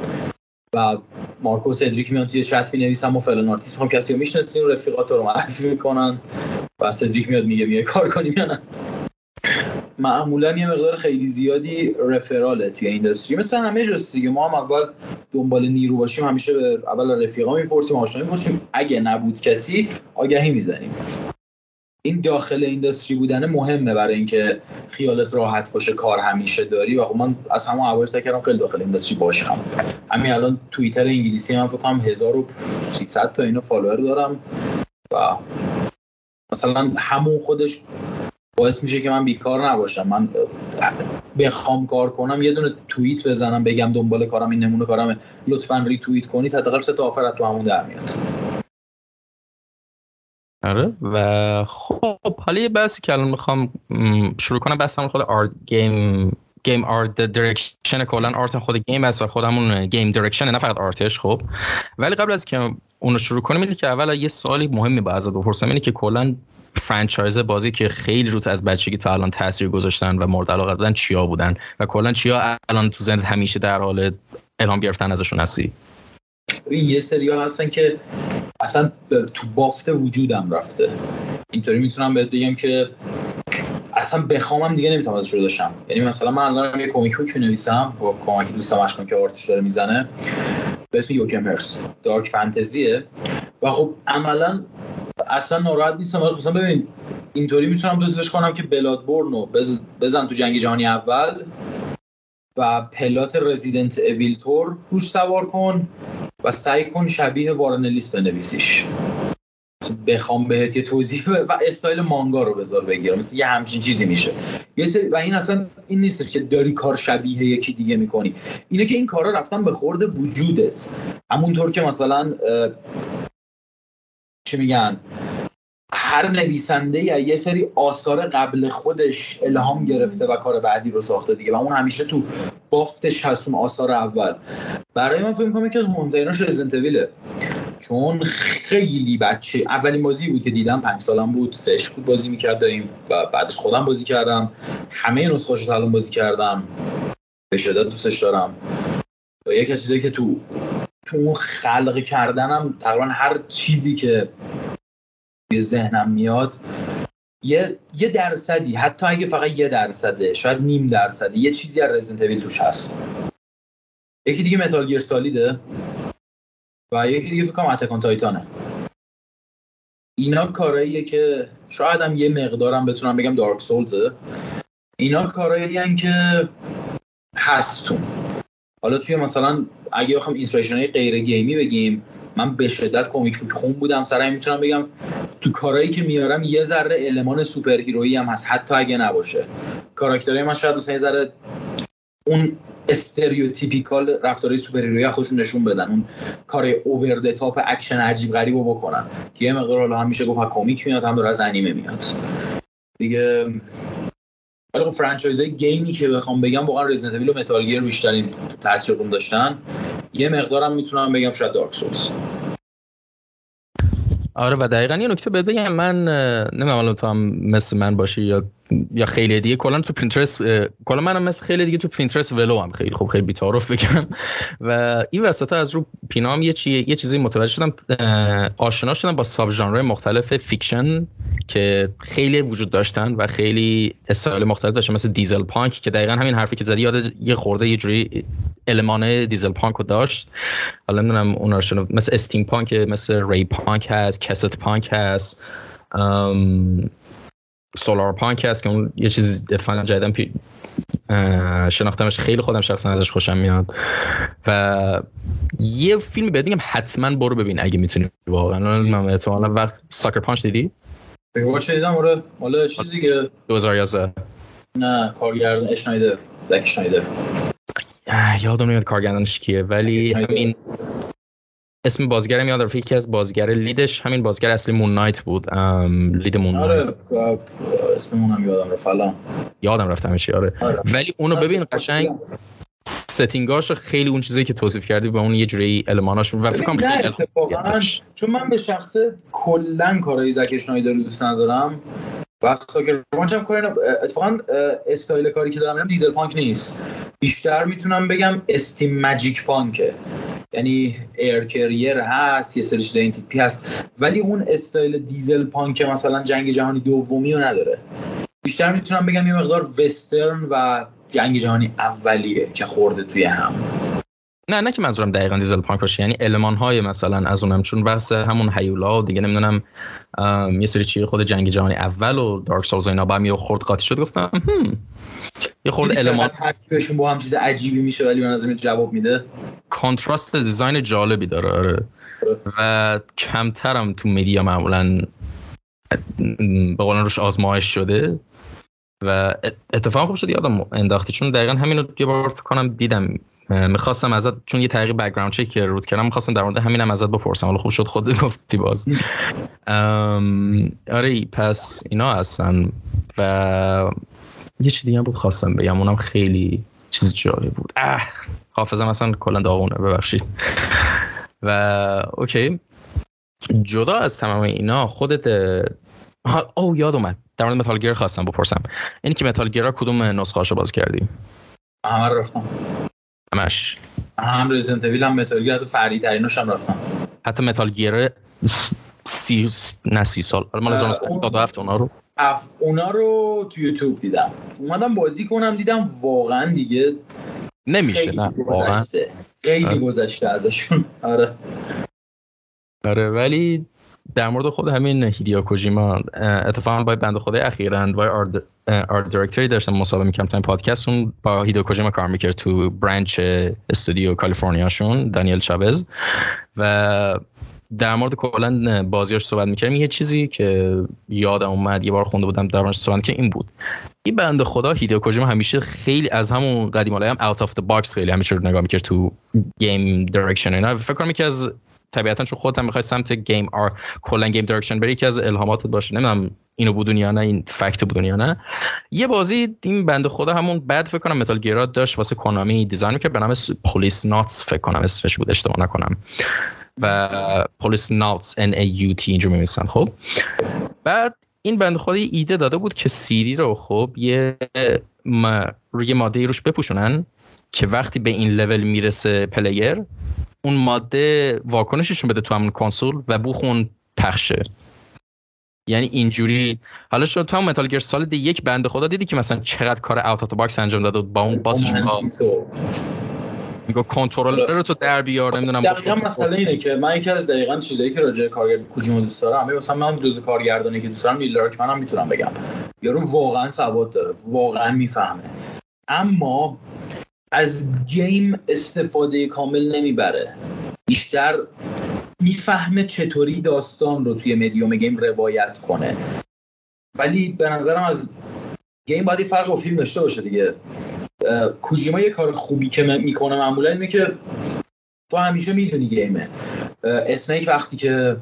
Speaker 2: و مارکو سدریک میان توی چت می نویسم و فلان آرتیست. هم کسی رو می‌شناسیم رفیقات رو معرفی می‌کنن. و سدریک میاد میگه میگه کار کنیم یا نه؟ معمولا یه مقدار خیلی زیادی رفراله توی اینداستری مثل همه جاست دیگه. ما هم اول دنبال نیرو باشیم همیشه به اول رفیقا می‌پرسیم آشنا می‌پرسیم. اگه نبود کسی آگهی می‌زنیم. این داخل اینداستری بودن مهمه برای اینکه خیالت راحت باشه کار همیشه داری. و خب من از همون اول کردم خیلی داخل اینداستری باشم. همین الان توییتر انگلیسی من فکر کنم 1300 تا اینو فالوور دارم. و مثلا همون خودش باعث میشه که من بیکار نباشم. من بخوام کار کنم یه دونه توییت بزنم بگم دنبال کارم این نمونه کارم لطفا ری توییت کنید. حداقل سه تا offer تو همون در میاد.
Speaker 1: آره و خب حالا یه بحثی که الان می‌خوام شروع کنم بحث همون خود art game game art direction کلا art خود game و خودمون game direction نه فقط art ش خب. ولی قبل از که اون رو شروع کنیم اینه که اول یه سوالی مهمی به ازت بپرسم اینه که کلا فرانچایز بازی که خیلی روت از بچگی تا الان تاثیر گذاشتن و مورد علاقه بودن چیا بودن؟ و کلا چیا الان تو ذهنت همیشه در حال الهام گرفتن ازشون هستی؟
Speaker 2: این یه سریال هستن که اصلا تو بافت وجودم رفته. اینطوری می‌تونم بهت بگم که اصلا بخوامم دیگه نمی‌تونم ازش رو داشتم. یعنی مثلا من الان یه کمیک بوک نویسم با کمک دوستم اشکان که آرتش داره می‌زنه به اسم یوکم هرس دارک فانتزیه. و خب عملا اصلا ناراحت نیستم. ولی مثلا ببین اینطوری می‌تونم دوستش کنم که بلاد بورنو بزن تو جنگ جهانی اول. و پلات رزیدنت اویلتور سوار کن و سعی کن شبیه وارنلیس بنویسیش. بخوام بهت یه توضیح و استایل مانگا رو بذار بگیرم. مثل یه همچین چیزی میشه. یه سری و این اصلا این نیست که داری کار شبیه یکی دیگه می‌کنی. اینه که این کارا رفتن به خورد وجودت. همونطور که مثلا چی میگن؟ هر نویسنده یا یه سری آثار قبل خودش الهام گرفته و کار بعدی رو ساخته دیگه. و اون همیشه تو بافتش هست اون آثار اول. برای من فکر می‌کنم که از مهمتریناش رزنتویله چون خیلی بچه اولین بازی بود که دیدم پنج سالم بود سش بود بازی می‌کردیم و بعدش خودم بازی کردم. همه نسخه‌اش رو بازی کردم. به شدت دوستش دارم. و یک چیزی که تو تو خلق کردنم تقریبا هر چیزی که ذهنم میاد یه یه درصدی حتی اگه فقط یه درصده شاید نیم درصده یه چیزی از رزیدنت اویل توش هست. یکی دیگه متال گیر سالیده و یکی دیگه فکر کنم اتکان تایتانه اینا که شاید هم یه مقدارم بتونم بگم دارک سولزه اینا کارایی که هستون. حالا توی مثلا اگه بخوام inspiration های غیر game ی بگیم من به شدت comic خون بودم. سرای می‌تونم بگم تو کارهایی که میارم یه ذره المان superhero یی هم هست حتی اگه نباشه. character های من شاید مثلا یه ذره اون stereotypical رفتارهای superhero یی خودشون نشون بدن اون کار over top action عجیب غریب رو بکنن. که یه مقدار حالا میشه گفت comic میاد هم از انیمه میاد. دیگه ولی خب franchise های game ی که بخوام بگم واقعا رزیدنت و متال گیر بیشترین تاثیر داشتن. یه مقدارم می‌تونم بگم شاید دارک سولز
Speaker 1: آره و دقیقا یه نکته بهت بگم. من نمی‌دونم تو هم مثل من باشی یا یا خیلی دیگه کلا تو پینترست کلا منم مثل خیلی دیگه تو پینترست ولو هم خیلی خوب خیلی بی‌تعارف بگم. و این وسط از رو پینام یه چی یه چیزی متوجه شدم آشنا شدم با sub ژانر مختلف fiction که خیلی وجود داشتن و خیلی استایل مختلف داشتن مثل dieselpunk که دقیقا همین حرفی که زدی یاد یه خورده یه جوری المان dieselpunk رو داشت. حالا نمی‌دونم اونا رو مثل steampunk مثل ری پانک هست کست پانک هست. solarpunk هست که اون یه چیز اتفاقا جدیدن پی... شناختمش. خیلی خودم شخصا ازش خوشم میاد. و یه فیلم بهت میگم حتما برو ببین اگه می‌تونی. واقعا. من احتمالاً وقت Sucker Punch دیدی؟
Speaker 2: بگوش دیدم آره مال چیزی که
Speaker 1: 2011
Speaker 2: نه کارگردان اشنایدر. زک اشنایدر.
Speaker 1: یادم نمیاد کارگردانش کیه ولی همین اسم بازیگر میاد رفت یکی از بازیگر lead ش همین بازیگر اصلی Moon Knight بود. lead مون
Speaker 2: آره اسم هم یادم رفت الان.
Speaker 1: یادم رفت همیشه آره. آره. ولی اونو ببین قشنگ setting اش خیلی اون چیزی که توصیف کردی به اون یه جوری الماناش و فکر کنم
Speaker 2: چون من به شخص کلا کارهای زک شنایدر دوست ندارم. و Sucker Punch هم کاری اتفاقا استایل کاری که دارم dieselpunk نیست. بیشتر می‌تونم بگم steam magic punk ه. یعنی air carrier هست یه سری چیزای این تیپی هست. ولی اون استایل دیزل پانک مثلا جنگ جهانی دومی رو نداره. بیشتر می‌تونم بگم یه مقدار وسترن و جنگ جهانی اولیه که خورده توی هم.
Speaker 1: نه نه که منظورم دقیقا دیزل پانک باشه. یعنی المان های مثلا از اونم چون بحث همون هیولا و دیگه نمی‌دونم یه سری چیه خود جنگ جهانی اول و دارک سولز اینا با هم یه خورد قاطی شد گفتم یه خورد المان
Speaker 2: با هم چیز عجیبی میشه ولی من از جواب میده.
Speaker 1: contrast design جالبی داره آره. و کمترم تو media معمولا به قولن روش آزمایش شده. و اتفاق خوب شد یادم انداختی. چون دقیقا همین رو یه بار کنم دیدم. می‌خواستم ازت چون یه طریق background check روت کردم می‌خواستم در مورد همینم ازت بپرسم. حالا خوب شد خود گفتی باز. آره پس اینا هستن. و یه چیز دیگه بود خواستم بگم اونم خیلی چیز جالب بود. اه حافظم اصلا کلا داغونه ببخشید. و okay. جدا از تمام اینا خودت او یاد اومد. در مورد Metal Gear خواستم بپرسم. اینی که Metal Gear کدوم نسخه باز کردی؟
Speaker 2: همه رفتم.
Speaker 1: همش.
Speaker 2: هم Resident Evil هم Metal Gear حتی فری تریناش هم رفتم.
Speaker 1: حتی Metal Gear سی نه سی سال. مال 1977 اونا رو
Speaker 2: اونا رو تو یوتیوب دیدم. اومدم بازی کنم دیدم واقعا دیگه
Speaker 1: نمیشه نه واقعا.
Speaker 2: خیلی آره. گذشته ازشون. آره.
Speaker 1: آره ولی در مورد خود همین هیدیا کوجیما اتفاقا با بند خود اخیرا با آرت دایرکتوری داشتم مصاحبه می‌کردم تو پادکست اون با هیدیا کوجیما کار می‌کرد تو برانچ استودیو کالیفرنیاشون دانیل چابز و در مورد کلا بازیاش صحبت می‌کردیم. یه چیزی که یادم اومد یه بار خونده بودم در موردش صحبت که این بود. این بنده خدا هیدیو کوجیما همیشه خیلی از همون قدیم هم out of the box خیلی همیشه رو نگاه می‌کرد تو game direction اینا. فکر کنم یکی از طبیعتا چون خودت هم می‌خوای سمت game art کلا game direction بری یکی از الهاماتت باشه. نمی‌دونم اینو بودون یا نه این fact بودون یا نه. یه بازی این بنده خدا همون بعد فکر کنم Metal Gear ات داشت واسه کنامی design می‌کرد به نام پلیس ناتس فکر کنم اسمش بود اشتباه نکنم. و پلیس ناتس ان ای یو تی اینجا میمیسن خب. بعد این بند خودی ایده داده بود که سیری رو خب یه ما روی ماده روش بپوشونن که وقتی به این لول می‌رسه پلیر اون ماده واکنششون بده تو همون کنسول و بوخون پخشه. یعنی اینجوری. حالا شد تو متال گیر سال یک بنده خدا دیدی که مثلا چقدر کار اوت باکس انجام داد با اون باسش میگه کنترلر رو تو در بیار نمی‌دونم
Speaker 2: دقیقا مسئله اینه که من یکی از دقیقا چیزایی که راجع کارگر کوجیما دوست دارم مثلا من دوز کارگردانی که دوست دارم نیل من هم می‌تونم بگم. یارو واقعا سواد داره واقعا می‌فهمه. اما از گیم استفاده کامل نمی‌بره. بیشتر می‌فهمه چطوری داستان رو توی مدیوم گیم روایت کنه. ولی به نظرم از game باید فرق با فیلم داشته باشه دیگه. کوجیما یه کار خوبی که می‌کنه معمولا اینه که تو همیشه می‌دونی game ه. Snake وقتی که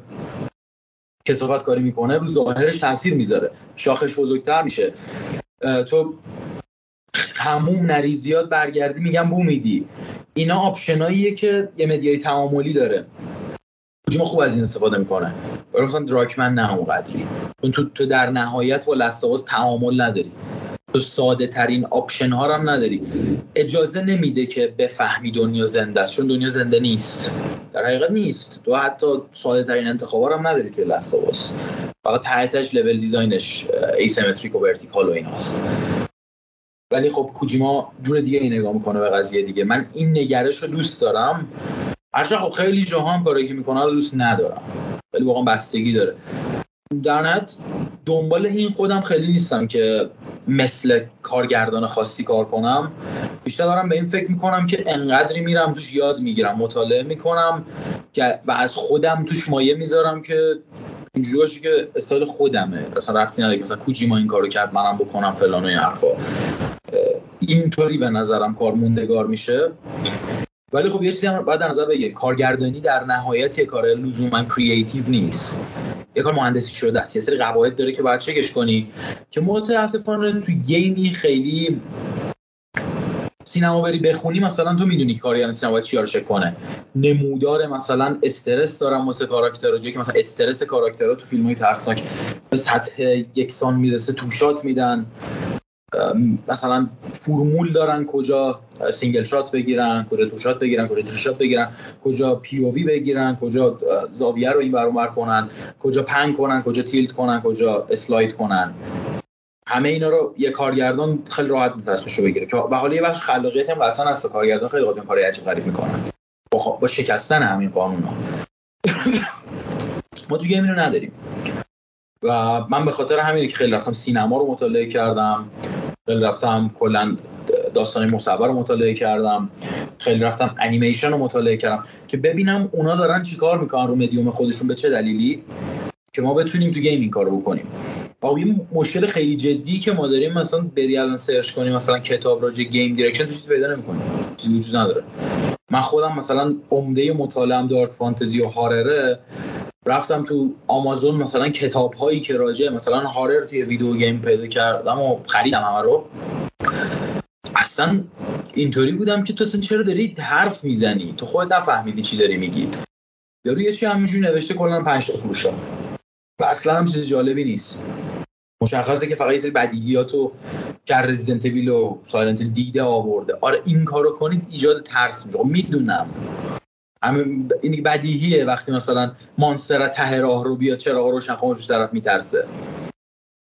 Speaker 2: کثافت کاری می‌کنه رو ظاهرش تاثیر می‌ذاره. شاخش بزرگتر میشه. تو همون نریزیات برگردی میگم بو میدی. اینا option اییه که یه media ی تعاملی داره. کوجیما خوب از این استفاده می‌کنه. برای مثلا دراکمن نه اونقدری. تو تو در نهایت با Last of Us تعامل نداری. تو ساده ترین option ها هم نداری. اجازه نمیده که بفهمی دنیا زنده است چون دنیا زنده نیست. در حقیقت نیست. تو حتی ساده ترین انتخاب هم نداری توی Last of Us فقط تحتش level design ش asymmetric و vertical و ایناست. ولی خب کوجیما جور دیگه این نگاه می‌کنه به قضیه دیگه. من این نگرش رو دوست دارم. هرچند خب خیلی جاها هم کاری که می‌کنه رو دوست ندارم. ولی واقعا بستگی داره. در دنبال این خودم خیلی نیستم که مثل کارگردان خاصی کار کنم. بیشتر دارم به این فکر می‌کنم که انقدری میرم توش یاد می‌گیرم مطالعه می‌کنم که و از خودم توش مایه می‌ذارم که اینجوری باشه که استایل خودمه. اصلا رفتی نداره مثلا کوجیما این کارو کرد منم بکنم فلان و این حرفا. اینطوری به نظرم کار موندگار میشه. ولی خب یه چیزی هم باید نظر بگیر کارگردانی در نهایت یه کار لزوما کریتیو نیست. یه کار مهندسی شده است. یه سری قواعد داره که باید چکش کنی که متاسفانه تو گیمی خیلی سینما بری بخونی مثلا تو می‌دونی کارگردان سینما باید چی چک کنه. نمودار مثلا استرس دارم واسه کاراکتر که مثلا استرس کاراکترها تو فیلم های ترسناک به سطح یکسان می‌رسه two shot میدن. مثلا فرمول دارن کجا single shot بگیرن کجا two shot بگیرن کجا two shot بگیرن کجا POV بگیرن کجا زاویه رو این بر کنن کجا pan کنن کجا tilt کنن کجا slide کنن. همه اینا رو یه کارگردان خیلی راحت می‌تونه رو بگیره. به حال یه بخش خلاقیت هم قطعا هست کارگردان خیلی قدیم کاری عجیب غریب می‌کنن. با, با شکستن همین قانون ما تو game رو نداریم. و من به خاطر همینه که خیلی رفتم سینما رو مطالعه کردم خیلی رفتم کلا داستان مصور رو مطالعه کردم خیلی رفتم انیمیشن رو مطالعه کردم که ببینم اونا دارن چیکار می‌کنن رو مدیوم خودشون به چه دلیلی که ما بتونیم تو game این کارو بکنیم. با یه مشکل خیلی جدی که ما داریم مثلا بری الان سرچ کنیم مثلا کتاب راجع game direction چیزی پیدا نمی‌کنیم چیزی وجود نداره. من خودم مثلا عمده مطالعه دارک فانتزی و هارره رفتم تو آمازون مثلا کتاب هایی که راجع مثلا هارر توی ویدیو گیم پیدا کردم و خریدم همه رو. اصلا اینطوری بودم که تو اصلا چرا داری حرف می‌زنی؟ تو خود نفهمیدی چی داری میگی. یارو یه چی همینجوری نوشته کلا 5 تا فروش و اصلا هم چیز جالبی نیست. مشخصه که فقط یه سری بدیهیات و که Resident Evil و Silent دیده آورده. آره این کارو کنید ایجاد ترس میشه خب می‌دونم. این بدیهیه وقتی مثلا monster ته راه رو بیاد چراغ روشن خاموش طرف میترسه.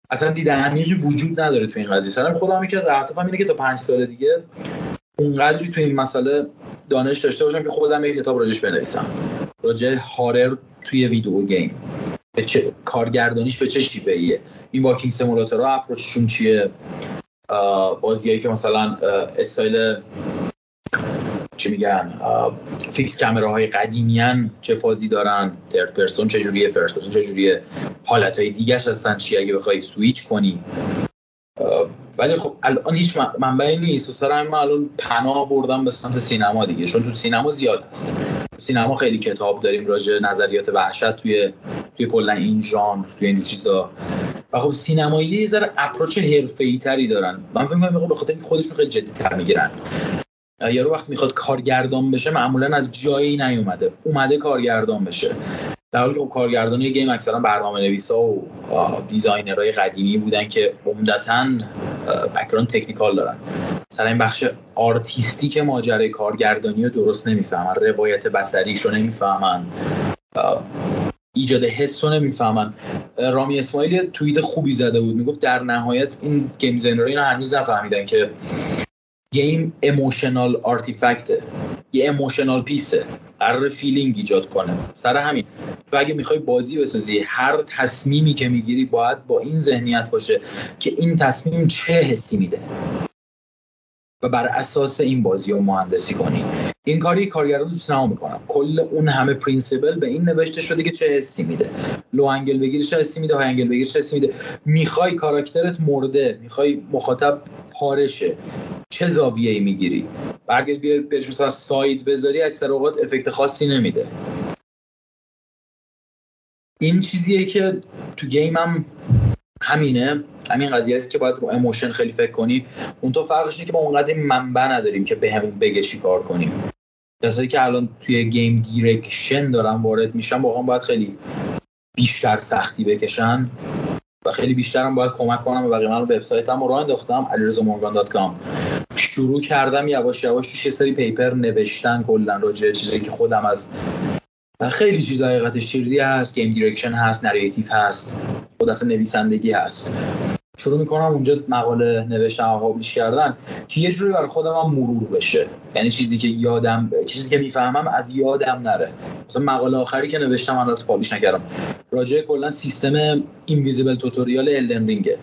Speaker 2: اصلا دید عمیقی وجود نداره تو این قضیه. سلام خودم یکی از اهدافم اینه که تا پنج سال دیگه اونقدری تو این مسئله دانش داشته باشم که خودم یک کتاب راجش بنویسم. راجع horror توی video game. چه کارگردانیش به چه شیوهیه این walking simulator ها approach شون چیه؟ بازیایی که مثلا استایل چی میگن فیکس های قدیمیان چه فازی دارن third person چه جوریه first person چه جوریه. حالت های دیگه هستن چی اگه بخوای سویچ کنی. ولی خب الان هیچ منبعی نیست. و سر من الان پناه بردم به سمت سینما دیگه چون تو سینما زیاد هست. سینما خیلی کتاب داریم راجع نظریات وحشت توی توی کلا این ژانر توی این چیزا. و خب سینمایی یه ذره approach حرفه‌ای تری دارن. من فکر می‌کنم به خاطر اینکه خودشون خیلی جدی تر یارو وقت می‌خواد کارگردان بشه معمولا از جایی نیومده. اومده کارگردان بشه. در حالی که خب کارگردان game اکثرا برنامه نویسا و designer های قدیمی بودن که عمدتا background technical دارن. مثلا این بخش artistic ماجرای کارگردانی رو درست نمی‌فهمن. روایت بصریش رو نمی‌فهمن. ایجاد حس رو نمی‌فهمن. رامی اسماعیل توییت خوبی زده بود. می‌گفت در نهایت این game designer ها اینو هنوز نفهمیدن که game emotional artifact ه یه emotional piece ه قرار feeling ایجاد کنه. سر همین. تو اگه می‌خوای بازی بسازی هر تصمیمی که می‌گیری باید با این ذهنیت باشه که این تصمیم چه حسی میده. و بر اساس این بازی رو مهندسی کنی. این کاری کارگران دوست نما می‌کنم کل اون همه پرینسیپل به این نوشته شده که چه حسی میده. لو انگل بگیری چه حسی میده های انگل بگیری چه حسی میده. می‌خوای کاراکترت مرده می‌خوای مخاطب پارشه. چه زاویه ای می‌گیری برگرد بیاری مثلا ساید بذاری اکثر اوقات افکت خاصی نمیده. این چیزیه که تو game م همینه. همین قضیه است که باید با emotion خیلی فکر کنی. اون تو فرقش اینه که ما اونقدر منبع نداریم که به بگه کار کنیم. کسایی که الان توی game direction دارن وارد میشن واقعا باید خیلی بیشتر سختی بکشن. و خیلی بیشتر هم باید کمک کنم و بقیه من رو وبسایتم رو راه انداختم علیرضامورگان.com شروع کردم یواش یواش یه سری paper نوشتن کلا راجع چیزایی که خودم از خیلی چیزا حقیقتش 3D هست game direction هست narrative هست خود اصلا نویسندگی هست. شروع می‌کنم اونجا مقاله نوشتم و publish کردن که یه جوری برای خودم هم مرور بشه. یعنی چیزی که یادم چیزی که می‌فهمم از یادم نره. مثلا مقاله آخری که نوشتم البته publish نکردم. راجع کلا سیستم invisible tutorial Elden Ring ه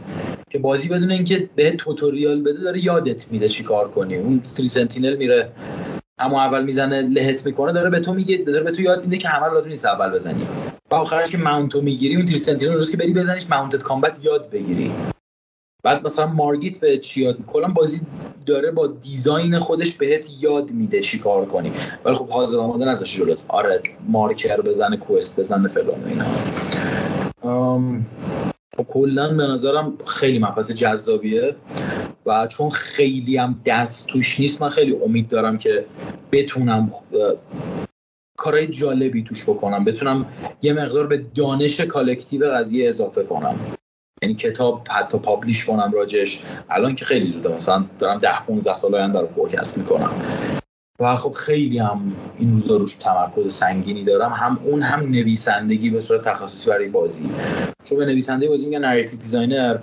Speaker 2: که بازی بدون اینکه به tutorial بده داره یادت میده چی کار کنی. اون Tree Sentinel میره اما اول می‌زنه لهت می‌کنه داره به تو میگه داره به تو یاد میده که همه رو نیست اول بزنی. و آخرش که ماونتو می‌گیری اون تریسنتینل روز که بری بزنیش ماونتد کامبت یاد بگیری. بعد مثلا مارگیت به چی یاد کلا بازی داره با دیزاین خودش بهت یاد میده چی کار کنی. ولی خب حاضر آماده نذاشت جلوت. آره مارکر بزنه کوست بزنه فلان اینا. خب کلا به نظرم خیلی مبحث جذابیه و چون خیلی هم دست توش نیست من خیلی امید دارم که بتونم کارهای جالبی توش بکنم. بتونم یه مقدار به دانش collective قضیه اضافه کنم. یعنی کتاب حتی publish کنم راجش الان که خیلی زوده مثلا دارم ده 15 سال آینده رو forecast می‌کنم. و خب خیلی هم این روزا روش تمرکز سنگینی دارم. هم اون هم نویسندگی به صورت تخصصی برای بازی. چون به نویسنده بازی میگن narrative designer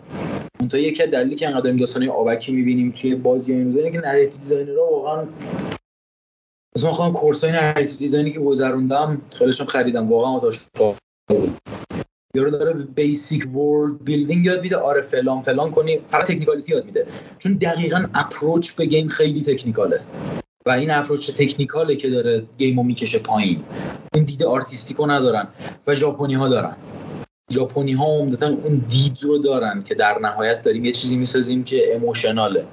Speaker 2: اون تا یکی دلیلی که انقدر داستانه آبکی می‌بینیم توی بازی این روزا که narrative designer ها واقعا مثلا خودم course های narrative design ی که گذروندم خیلیشون خریدم. واقعا آتش بود. یارو داره basic world building یاد میده. آره فلان فلان کنی. فقط technicality یاد میده. چون دقیقا approach به game خیلی technical ه و این approach technical ه که داره game و می‌کشه پایین. اون دید artistic و ندارن و ژاپنی ها دارن. ژاپنی ها عمدتا اون دید رو دارن که در نهایت داریم یه چیزی می‌سازیم که emotional ه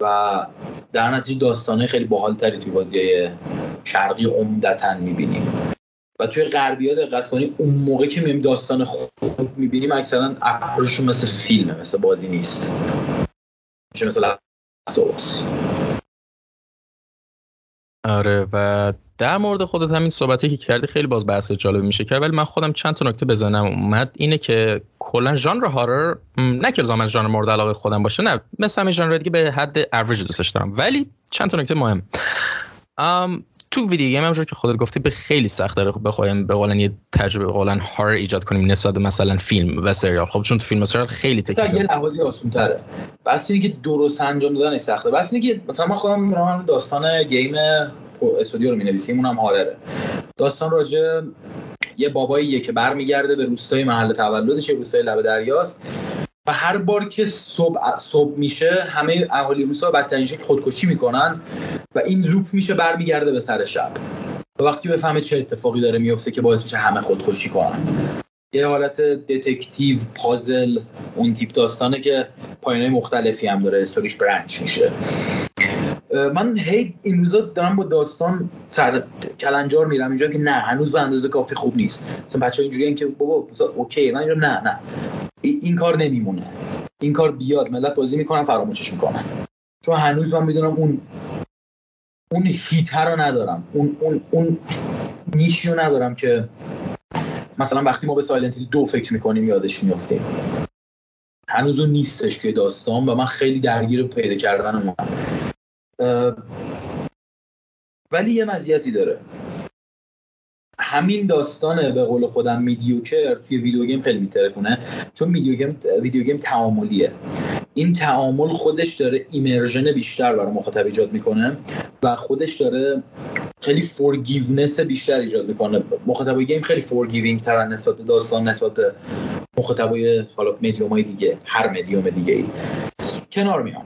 Speaker 2: و در نتیجه داستانه خیلی باحال تری توی بازی شرقی عمدتا می‌بینیم. و توی غربی ها دقت کنیم اون موقع که می‌بینیم داستان خوب می‌بینیم اکثرا approach شون مثل فیلمه مثل بازی نیست. میشه مثلا سوس
Speaker 1: آره و در مورد خودت همین صحبتی که کردی خیلی باز بحث جالب میشه کرد ولی من خودم چند تا نکته بزنم اومد. اینه که کلا ژانر هارر نه که زمان ژانر مورد علاقه خودم باشه نه. مثل همین ژانر دیگه به حد اوریج دوستش دارم. ولی چند تا نکته مهم. تو ویدیو گیم همونجور که خودت گفتی به خیلی سخت داره بخوایم به قولن یه تجربه قولن هارر ایجاد کنیم نسبت مثلا فیلم و سریال. خب چون تو فیلم و سریال خیلی
Speaker 2: تکنیکه یه لحاظی آسان تره بس اینه که درست انجام دادن سخته. بس اینه که مثلا من خودم میرم داستان گیم استودیو رو می نویسیم اونم هارره داستان راجع یه باباییه که برمیگرده به روستای محل تولدش روستای لب دریاست. و هر بار که صبح, صبح میشه همه اهالی روستا بدترین شکل خودکشی می‌کنن و این لوپ میشه برمیگرده به سر شب. و وقتی بفهمه چه اتفاقی داره میفته که باعث میشه همه خودکشی کنن. یه حالت detective puzzle اون تیپ داستانه که پایانه مختلفی هم داره story ش branch میشه. من هی این روزا دارم با داستان سر کلنجار میرم اینجا که نه هنوز به اندازه کافی خوب نیست. مثلا بچه اینجوری که بابا اوکی من اینجا نه نه. این کار نمیمونه. این کار بیاد ملت بازی می‌کنن فراموشش می‌کنن چون هنوز من می‌دونم اون اون hitter رو ندارم. اون اون اون niche ی رو ندارم که مثلا وقتی ما به Silent دو فکر می‌کنیم یادش میافتیم هنوز اون نیستش که داستان و من خیلی درگیر پیدا کردن ولی یه مزیتی داره. همین داستانه به قول خودم mediocre توی video game خیلی میترکونه چون video game video game تعاملیه. این تعامل خودش داره immersion بیشتر برای مخاطب ایجاد می‌کنه و خودش داره خیلی forgiveness بیشتر ایجاد می‌کنه. مخاطبای game خیلی forgiving ترن نسبت داستان نسبت به مخاطبای حالا مدیوم های دیگه هر مدیوم دیگه ای کنار میام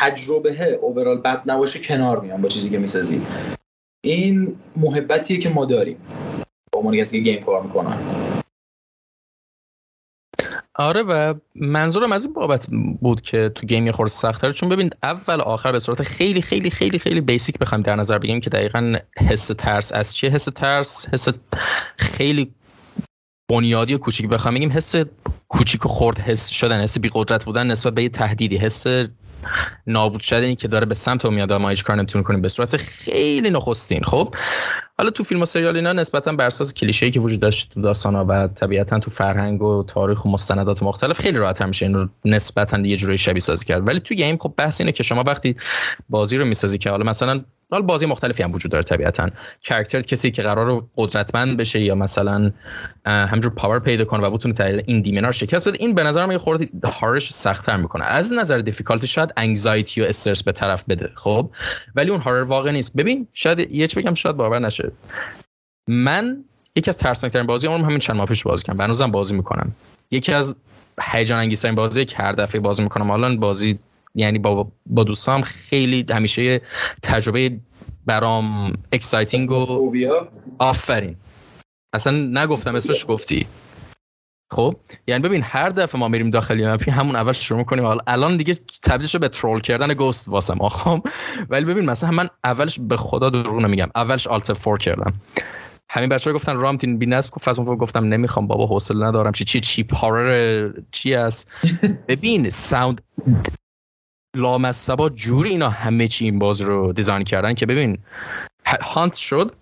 Speaker 2: تجربه overall بد نباشه کنار میام با چیزی که می‌سازی. این محبتیه که ما داریم. با عنوان کسی که game کار می‌کنن
Speaker 1: آره و منظورم از این بابت بود که تو game یه خورده چون ببینید اول آخر به صورت خیلی خیلی خیلی خیلی basic بخوایم در نظر بگیریم که دقیقا حس ترس از چیه؟ حس ترس حس خیلی بنیادی و کوچیک بخوام بگیم. حس کوچیک و خرد حس شدن حس بی قدرت بودن نسبت به یه تهدیدی حس نابود شدنی که داره به سمت و میاد ما هیچ کار نمی‌تونیم کنیم. به صورت خیلی نخستین خب؟ حالا تو فیلم و سریال اینا نسبتا بر اساس کلیشه‌ای که وجود داشت تو داستانا و طبیعتا تو فرهنگ و تاریخ و مستندات مختلف خیلی راحت میشه این رو نسبتا یه جوری شبیه سازی کرد. ولی تو game خب بحث اینه که شما وقتی بازی رو می‌سازی که حالا مثلا حالا بازی مختلفی هم وجود داره طبیعتا. character کسی که قرار قدرتمند بشه یا مثلا همجور power پیدا کنه و بتونه تحلیل این demon ا رو شکست بده این به نظر من یه horror ش سختتر می‌کنه. از نظر difficulty شاید anxiety و استرس به طرف بده خب؟ ولی اون horror واقع نیست. ببین شاید یه بگم شاید باور نشه. من یکی از ترسناکترین بازی عمرم همین چند ماه پیش بازی کردم. هنوزم بازی می‌کنم. یکی از هیجان انگیزترین بازی که هر دفعه بازی می‌کنم حالا بازی یعنی با با دوستام خیلی همیشه تجربه برام اکسایتینگ و آفرین. اصلا نگفتم اسمش گفتی. خب یعنی ببین هر دفعه ما میریم داخل یونپی همون اول شروع می‌کنیم. حالا الان دیگه تبدیل شده به ترول کردن گوست واسم آخام ولی ببین مثلا من اولش به خدا دروغ نمیگم. اولش آلت فور کردم. همین بچه ها گفتن رامتین بی نصب گفت گفتم نمی‌خوام بابا حوصله ندارم. چی چی چیپ هارر چی است؟ ببین sound لامصبا جوری اینا همه چی این باز رو design کردن که ببین hunt شد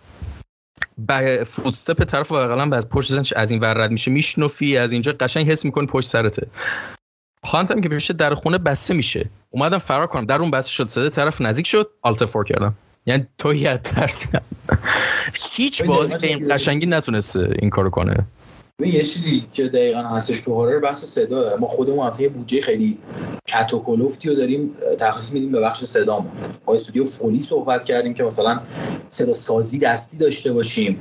Speaker 1: به footstep طرف و قلم از پشت زنش از این ور رد میشه میشنفی از اینجا قشنگ حس می‌کنی پشت سرته. hunt هم که بشه در خونه بسته میشه. اومدم فرار کنم در اون بسته شد صده طرف نزدیک شد Alt F4 کردم. یعنی تو یه هیچ بازی به این قشنگی نتونسته این کارو کنه.
Speaker 2: یه چیزی که دقیقا هستش تو horror بحث صدا. ما خودمون اصلا یه بودجه خیلی کت رو داریم تخصیص میدیم به بخش صدامون با استودیو foley صحبت کردیم که مثلا صدا سازی دستی داشته باشیم.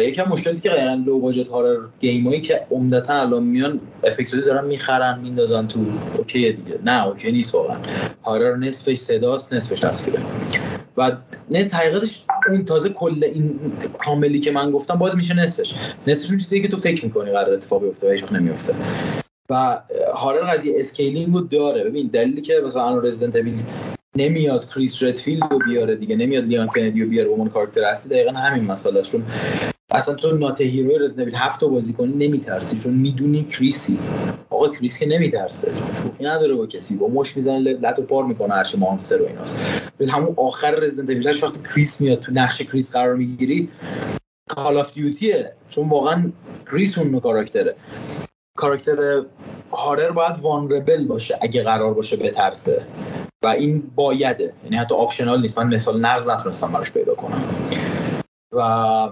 Speaker 2: یکم مشکلاتی که دقیقا low budget horror game ایی که عمدتا الان میان افکتوری دارن می‌خرن میندازن تو OK دیگه. نه OK نیست واقعا. horror نصفش صداست نصفش تصویره. و نه حقیقتش اون تازه کل این کاملی که من گفتم باید میشه نصفش. نصفش چیزی که تو فکر می‌کنی قرار اتفاق بیفته و هیچ نمیفته و horror قضیه scaling رو داره. ببین دلیلی که مثلا Resident Evil نمیاد کریس ردفیلد رو بیاره دیگه نمیاد لئون کندی رو بیاره عنوان کاراکتر اصلی دقیقا همین مسئله است. چون اصلا تو Not a Hero رزیدنت هفت تا بازی کنی نمیترسی. چون می‌دونی کریسی آقا کریس که نمیترسه. شوخی نداره با کسی. با مشت می‌زنه لت و پار می‌کنه هرچی monster و ایناست. همون آخر رزیدنت وقتی کریس میاد تو نقش کریس قرار می‌گیری Call of Duty ه چون واقعا کریس اون کاراکتره. کاراکتر horror باید vulnerable باشه اگه قرار باشه بترسه. و این بایده. یعنی حتی optional نیست. من مثال نقض نتونستم براش پیدا کنم. و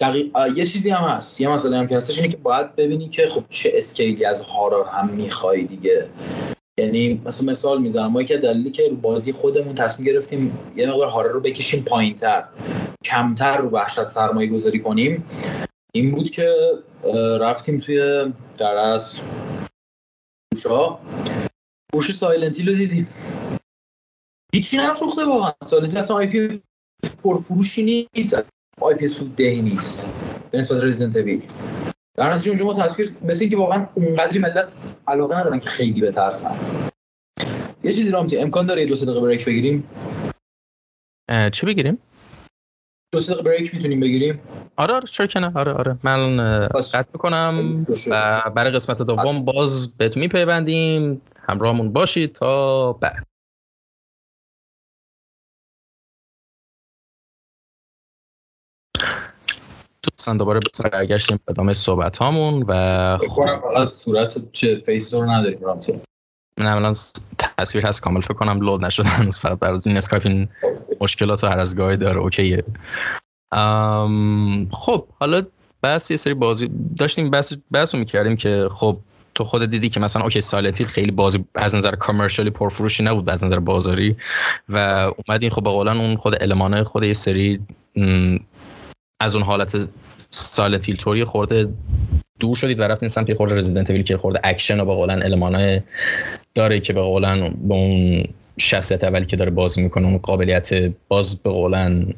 Speaker 2: دقیق... یه چیزی هم هست. یه مسئله هم که هستش اینه که باید ببینی که خب چه scale ی از horror هم می‌خوای دیگه. یعنی مثلا مثال می‌زنم ما که دلیلی که رو بازی خودمون تصمیم گرفتیم یه مقدار horror رو بکشیم پایینتر کمتر رو وحشت سرمایه گذاری کنیم این بود که رفتیم توی در اصل گوشا گوش Silent Hill رو دیدیم. هیچی نفروخته واقعا. Silent Hill اصلا IP پرفروشی نیست. IP سود دهی نیست. به نسبت رزیدنت در نتیجه اونجا ما تصویر مثل اینکه واقعا اونقدری ملت علاقه ندارن که خیلی بترسن. یه چیزی رامتی امکان داره یه دو دقیقه بریک بگیریم.
Speaker 1: چی بگیریم؟
Speaker 2: دو دقیقه بریک می‌تونیم بگیریم.
Speaker 1: آره آره چرا کنه آره آره. من قطع می‌کنم و برای قسمت دوم باز بهتون میپیوندیم. همراهمون باشید. تا بعد. دوستان دوباره به برگشتیم به ادامه صحبت هامون و
Speaker 2: خب. صورت چه فیس رو نداریم رامتی
Speaker 1: من الان تصویر هست کامل فکر کنم لود نشده هنوز فقط برای این اسکایپ این مشکلات و هر از گاهی داره. اوکیه. خب حالا بس یه سری بازی داشتیم بس بحث می‌کردیم که خب تو خود دیدی که مثلا اوکی سالتی خیلی بازی از نظر کامرشالی پرفروشی نبود از نظر بازاری و اومدین خب قولن اون خود المانای خود یه سری از اون حالت سالت توری خورده دور شدید و رفتین سمت خورده رزیدنت ویل که خورده اکشن و با قولن المانای داره که به قولن با اون شخصیت اولی که داره بازی می‌کنه اون قابلیت باز به قولن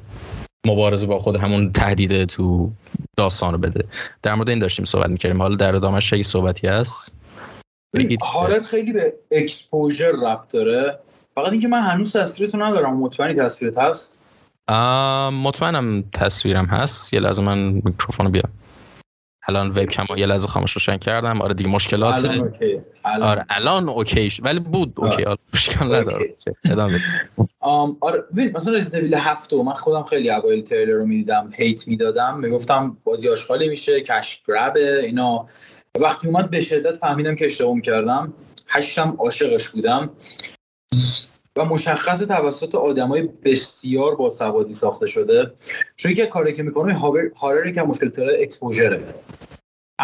Speaker 1: مبارزه با خود همون تهدید تو داستان رو بده. در مورد این داشتیم صحبت می‌کردیم. حالا در ادامهش اگه صحبتی هست
Speaker 2: بگید. حالت خیلی به exposure ربط داره. فقط اینکه من هنوز تصویرتو ندارم. مطمئنی تصویرت هست؟
Speaker 1: مطمئنم تصویرم هست. یه لحظه من میکروفون بیام الان وب کم یه لحظه خاموش روشن کردم. آره دیگه مشکلات.
Speaker 2: الان OK. الان.
Speaker 1: آره الان OK ولی بود OK. آره مشکل نداره.
Speaker 2: آره ببین مثلا Resident Evil 7 من خودم خیلی اوایل تریلر رو می‌دیدم hate می‌دادم. می‌گفتم بازی آشغالی میشه کش گربه اینا. وقتی اومد به شدت فهمیدم که اشتباه کردم هشتم عاشقش بودم. و مشخص توسط آدمای بسیار با سوادی ساخته شده. چون که کاری که می‌کنه هارری که مشکل تره اکسپوژره.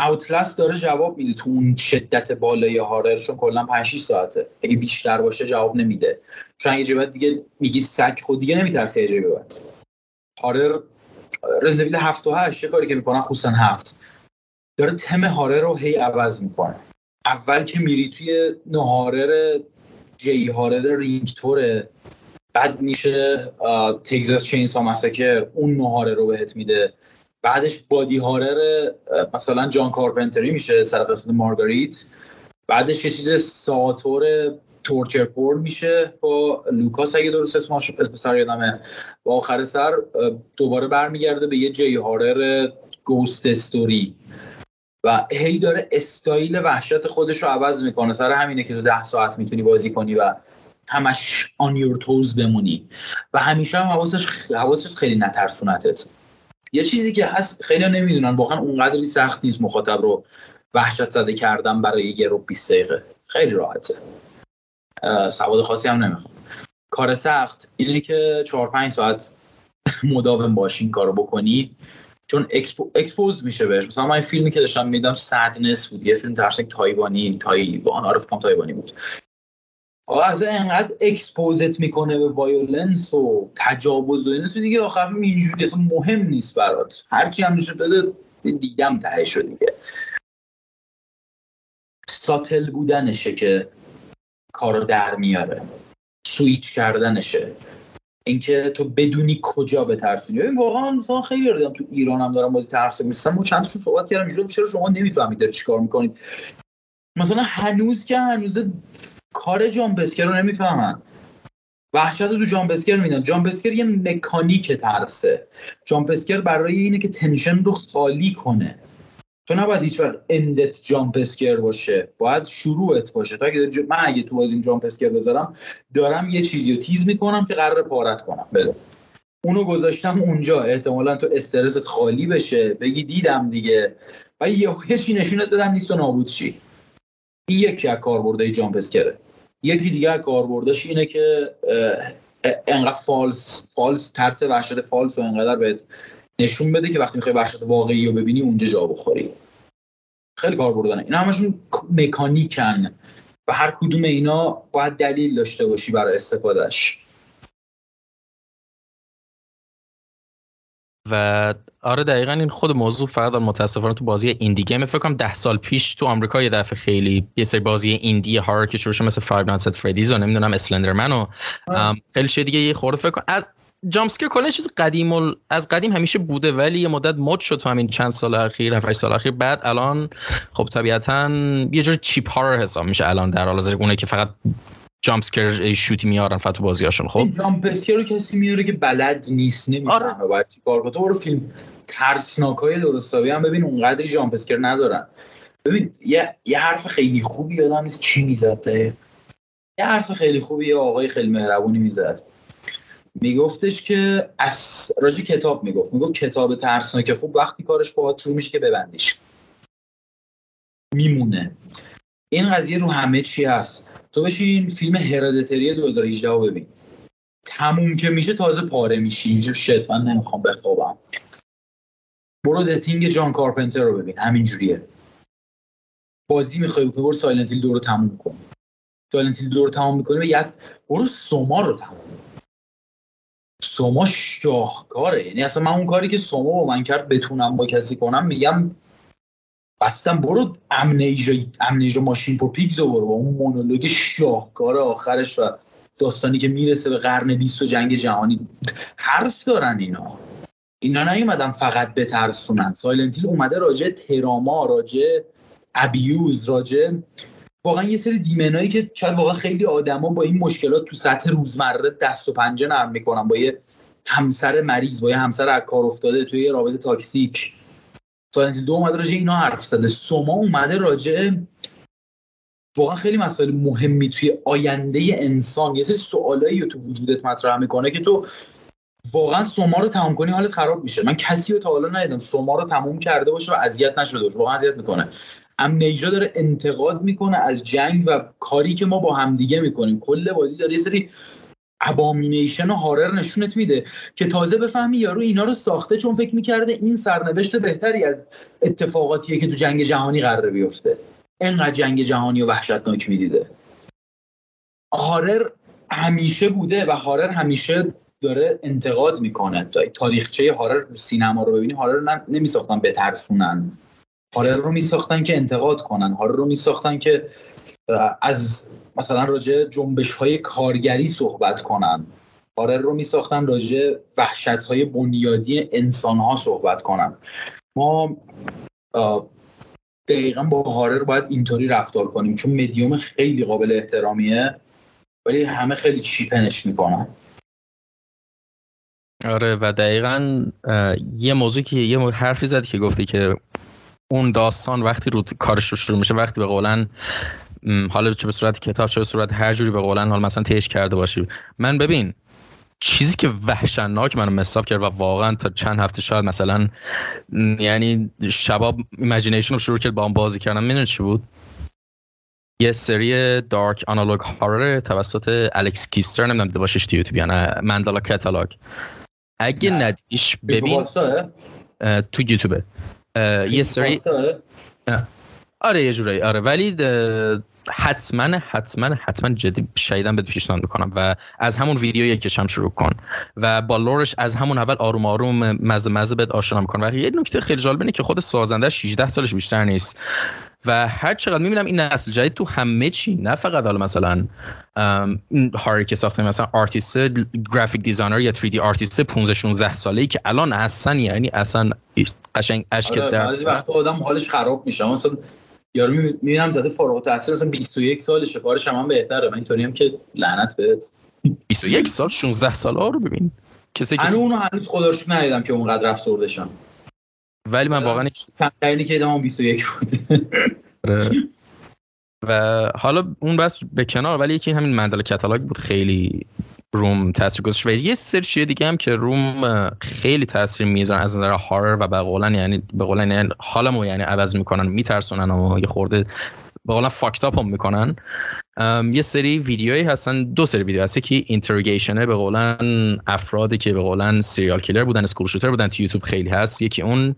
Speaker 2: اوتلست داره جواب میده تو اون شدت بالای هارر چون کلا 5 6 ساعته. اگه بیشتر باشه جواب نمیده. چون جواب دیگه میگی سگ خود دیگه نمیترسی اجازه بعد هارر رزیدنت 7 و 8 کاری که می‌کنن خصوصا هفت. داره تم horror رو هی عوض می‌کنه. اول که میری توی نه horror، J-horror، Ring طوره بعد میشه Texas Chainsaw Massacre اون نهاره رو بهت میده. بعدش body horror مثلا جان کارپنتری میشه سر قسمت مارگاریت بعدش یه چیز ساتور تورچر پور میشه. با لوکاس اگه درست اسمش اسم سر یادمه. و آخر سر دوباره برمیگرده به یه جی هارر گوست استوری. و هی داره استایل وحشت خودش رو عوض می‌کنه. سر همینه که تو ده ساعت می‌تونی بازی کنی و همش آن یور توز بمونی. و همیشه هم حواسش حواسش خیلی نترسونتت. یه چیزی که هست خیلی نمی‌دونن واقعا اونقدری سخت نیست مخاطب رو وحشت زده کردن برای یه رو 20 دقیقه. خیلی راحته. سواد خاصی هم نمی‌خوام. کار سخت اینه که 4 5 ساعت مداوم باشین کارو بکنی. چون expo، expose میشه بهش. مثلا من فیلمی که داشتم میدم Sadness بود. یه فیلم ترسناک تایوانی تایوان آره فکر تایوانی بود. آقا از اینقدر expose ت می‌کنه به violence و تجاوز و تو دیگه آخر اینجوری اصلا مهم نیست برات. هرچی هم میشه بده دیدم ته شد دیگه. ساتل بودنشه که کارو در میاره. سویچ کردنشه. اینکه تو بدونی کجا بترسونی ببین واقعا مثلا خیلی دیدم تو ایران هم دارم بازی ترس میستم و چند تا صحبت کردم اینجوری چرا شما نمی‌فهمید داره چیکار می‌کنید؟ مثلا هنوز که هنوز کار جامپسکر رو نمی‌فهمن. وحشت تو جامپسکر میدن جامپسکر یه مکانیک ترسه. جامپسکر برای اینه که تنشن رو خالی کنه. تو نباید هیچ وقت end ت jump scare باشه. باید شروعت باشه. تا اگه من اگه تو بازی jump scare بذارم دارم یه چیزی رو tease می‌کنم که قراره پاره‌ت کنم. بله. اونو گذاشتم اونجا. احتمالا تو استرست خالی بشه. بگی دیدم دیگه. و یه چی نشونت بدم نیست و نابود شی. این یکی از کاربردهای jump scare ه یکی دیگه کاربردش اینه که انقدر false false ترس وحشت false و انقدر بهت نشون بده که وقتی می‌خوای وحشت واقعی رو ببینی اونجا جا بخوری. خیلی کاربردن اینا همشون mechanic ن و هر کدوم اینا باید دلیل داشته باشی برای استفادهش
Speaker 1: و آره دقیقا این خود موضوع فقط متاسفانه تو بازی indie game. فکر کنم ده سال پیش تو آمریکا یه دفعه خیلی یه سری بازی indie horror که شروع مثل Five Nights Freddy's و نمی‌دونم Slenderman و خیلی چیز دیگه یه خورده فکر کنم از جامسکر کلا چیز قدیم از قدیم همیشه بوده ولی یه مدت مد شد تو همین چند سال اخیر 7 سال اخیر. بعد الان خب طبیعتا یه جور چیپ هارر حساب میشه الان در حال حاضر. اونه که فقط جامپسکر شوتی میارن فقط تو بازیاشون خب؟
Speaker 2: جامپسکر رو کسی میاره که بلد نیست نمی‌فهمه. آره. باید چیکار برو فیلم ترسناک های درستابی هم ببین اونقدری جامپسکر ندارن. ببین یه, یه حرف خیلی خوبی یادم نیست چی می‌زد یه حرف خیلی خوبی یه آقای خیلی مهربونی می‌زد. میگفتش که از راجی کتاب می‌گفت. می‌گفت کتاب ترسناک خوب وقتی کارش باهات شروع میشه که ببندیش. میمونه. این قضیه رو همه چی هست. تو بشین فیلم هرادتری 2018 رو ببین. تموم که میشه تازه پاره میشی. اینجا شد من نمی‌خوام بخوابم. برو دتینگ جان کارپنتر رو ببین. همینجوریه. بازی می‌خوای بکنی برو سایلنت هیل دو رو تموم کن. Silent Hill دو رو تموم می‌کنی و برو SOMA رو تموم SOMA شاهکاره. یعنی اصلا من اون کاری که SOMA با من کرد بتونم با کسی کنم میگم بستم برو Amnesia Amnesia Machine for Pigs رو برو. با اون مونولوگ شاهکار آخرش و داستانی که می‌رسه به قرن 20 و جنگ جهانی. حرف دارن اینا. اینا نیومدن فقط بترسونن. Silent Hill اومده راجع تراما راجع abuse راجع واقعا یه سری demon ایی که شاید واقعا خیلی آدما با این مشکلات تو سطح روزمره دست و پنجه نرم می‌کنن با یه همسر مریض با یه همسر از کار افتاده توی رابطه toxic Silent دو اومده راجع اینا حرف زده. SOMA اومده راجع واقعا خیلی مسائل مهمی توی آینده انسان. یه سری سوالایی تو وجودت مطرح می‌کنه که تو واقعا SOMA رو تمام کنی حالت خراب میشه. من کسی رو تا حالا ندیدم سوما رو تموم کرده باشه و اذیت نشده باشه. واقعا اذیت می‌کنه. امنیجا داره انتقاد می‌کنه از جنگ و کاری که ما با همدیگه می‌کنیم. کل بازی داره یه سری ابامینیشن و هارر نشونت میده که تازه بفهمی یارو اینا رو ساخته چون فکر می‌کرده این سرنوشت بهتری از اتفاقاتیه که تو جنگ جهانی قرار بیفته. انقدر جنگ جهانی و وحشتناک می‌دیده. هارر همیشه بوده و هارر همیشه داره انتقاد می‌کنه. تاریخچه هارر سینما رو ببینی هارر نمیساختن بترسونن. هارر رو میساختن که انتقاد کنن. هارر رو میساختن که از مثلا راجع جنبش های کارگری صحبت کنن. هارر رو میساختن راجع وحشت های بنیادی انسان ها صحبت کنن. ما دقیقا با هارر باید اینطوری رفتار کنیم چون مدیوم خیلی قابل احترامیه ولی همه خیلی چیپنش می‌کنن.
Speaker 1: آره و دقیقا یه موضوع که یه حرفی زد که گفتی که اون داستان وقتی رو کارش رو شروع میشه وقتی به قولن حالا چه به صورت کتاب چه به صورت هر جوری به قولن حال مثلا تیش کرده باشی. من ببین چیزی که وحشتناک منو مساب کرد و واقعا تا چند هفته شاید مثلا یعنی شباب ایمیجینیشن رو شروع کرد با هم بازی کردن می‌دونی چی بود؟ یه سری دارک آنالوگ هارر توسط الکس کیستر نمی‌دونم دیده باشش تو یوتیوب یا نه مندالا کتالوگ اگه ندیش ببین تو یوتیوبه یه سری آره یه جورایی آره. ولی حتما حتما حتما جدی شدیدم به پیشنهاد می‌کنم و از همون ویدیو یکیشم شروع کن و با لورش از همون اول آروم آروم مزه مزه بهت آشنا میکن و یه نکته خیلی جالب اینه که خود سازنده 16 سالش بیشتر نیست و هر چقدر می‌بینم این نسل جدید تو همه چی نه فقط حالا مثلا هاری که ساخته مثلا آرتیست گرافیک دیزاینر یا 3D آرتیست 15 16 ساله ای که الان اصلا یعنی اصلا قشنگ اشک
Speaker 2: آره در وقت آدم حالش خراب میشه. مثلا یارو می‌بینم زده فارغ التحصیل مثلا 21 سالشه. کارش هم, هم بهتره. من اینطوری هم که لعنت بهت.
Speaker 1: 21 سال 16 سال ها رو ببین.
Speaker 2: کسی که اونو هنوز خدا ندیدم که اونقدر افسردشم
Speaker 1: ولی من واقعا
Speaker 2: کم که ادامه 21 بود.
Speaker 1: آره. و حالا اون بس به کنار ولی یکی همین مندل کتالاگ بود. خیلی روم تاثیر گذاشت. و یه سری چیه دیگه هم که روم خیلی تاثیر میزن از نظر هارر و به یعنی به قولن یعنی حالمو یعنی عوض می‌کنن میترسونن و یه خورده به قولن می‌کنن. یه سری ویدیوهایی هستن دو سری ویدیو هست. که اینتروگیشنه به قولن افرادی که به قولن سریال کیلر بودن اسکول شوتر بودن تو یوتیوب خیلی هست. یکی اون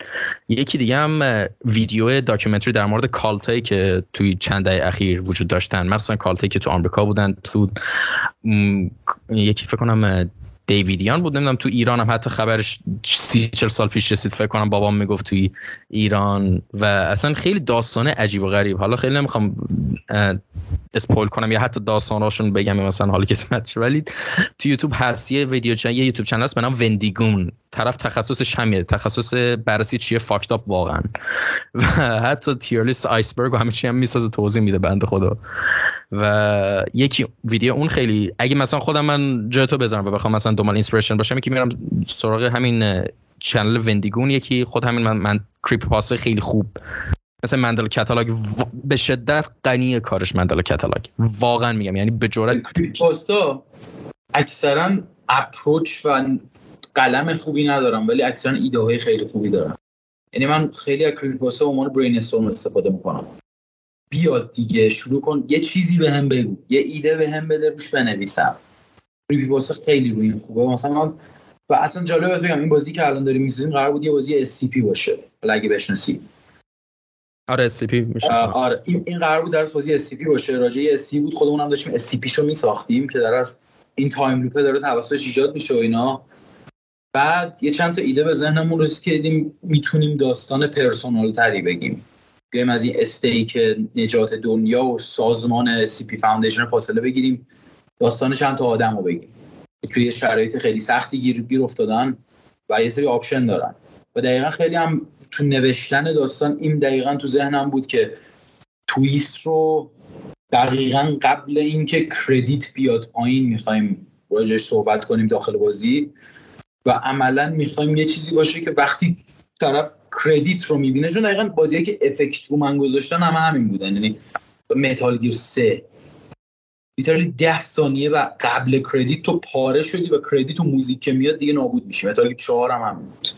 Speaker 1: یکی دیگه هم ویدیو documentary در مورد cult ایی که توی چند دهه اخیر وجود داشتن. مثلا cult ایی که تو آمریکا بودن تو یکی فکر کنم Davidian بود. نمی‌دونم تو ایران هم حتی خبرش سی چل سال پیش رسید. فکر کنم بابام می‌گفت توی ایران. و اصلا خیلی داستانه عجیب و غریب. حالا خیلی نمی‌خوام spoil کنم یا حتی داستاناشون بگم مثلا حالا کسی ولی تو یوتیوب هست. یه video channel یه YouTube channel هست به Wendigoon. طرف تخصصش همینه تخصص بررسی چیه فاکتاپ واقعا. و حتی تیرلیست آیسبرگ و همه چی هم می‌سازه توضیح میده بنده خدا. و یکی ویدیو اون خیلی اگه مثلا خودم من جای تو بذارم و بخوام مثلا دنبال اینسپریشن باشم که میرم سراغ همین چنل وندیگون یکی خود همین من, من کریپ پاس خیلی خوب. مثل مندل کتالاگ و... به شدت غنی کارش مندل کتالاگ واقعا میگم یعنی به جرات
Speaker 2: اکثرا اپروچ و قلم خوبی ندارم ولی اکثرا ایده های خیلی خوبی دارم. یعنی من خیلی از کریپتوپاستا عنوان برین استورم استفاده می‌کنم. بیاد دیگه شروع کن. یه چیزی به هم بگو. یه ایده به هم بده روش بنویسم. کریپی پاستا خیلی روی این خوبه. مثلا و اصلا جالبه بگم این بازی که الان داریم می‌سازیم قرار بود یه بازی SCP باشه. حالا اگه بشناسی
Speaker 1: آره SCP میشه
Speaker 2: آره. این این قرار بود درس بازی SCP باشه. راجع SCP بود خودمون هم داشتیم SCP شو میساختیم که در از این time loop داره توسطش ایجاد میشه و اینا. بعد یه چند تا ایده به ذهنمون رسید که دیدیم می‌تونیم داستان personal تری بگیم. بیایم از این stake نجات دنیا و سازمان SCP Foundation فاصله بگیریم داستان چند تا آدم رو بگیم. توی شرایط خیلی سختی گیر, گیر افتادن و یه سری option دارن. و دقیقا خیلی هم تو نوشتن داستان این دقیقا تو ذهنم بود که twist رو دقیقا قبل اینکه credit بیاد پایین می‌خوایم راجبش صحبت کنیم داخل بازی. و عملا می‌خوایم یه چیزی باشه که وقتی طرف credit رو می‌بینه چون دقیقا بازی که effect رو من گذاشتن همه همین بودن. یعنی Metal Gear سه. literally ده ثانیه و قبل credit تو پاره شدی و credit و موزیک که میاد دیگه نابود میشه. Metal Gear چهار هم همین بود.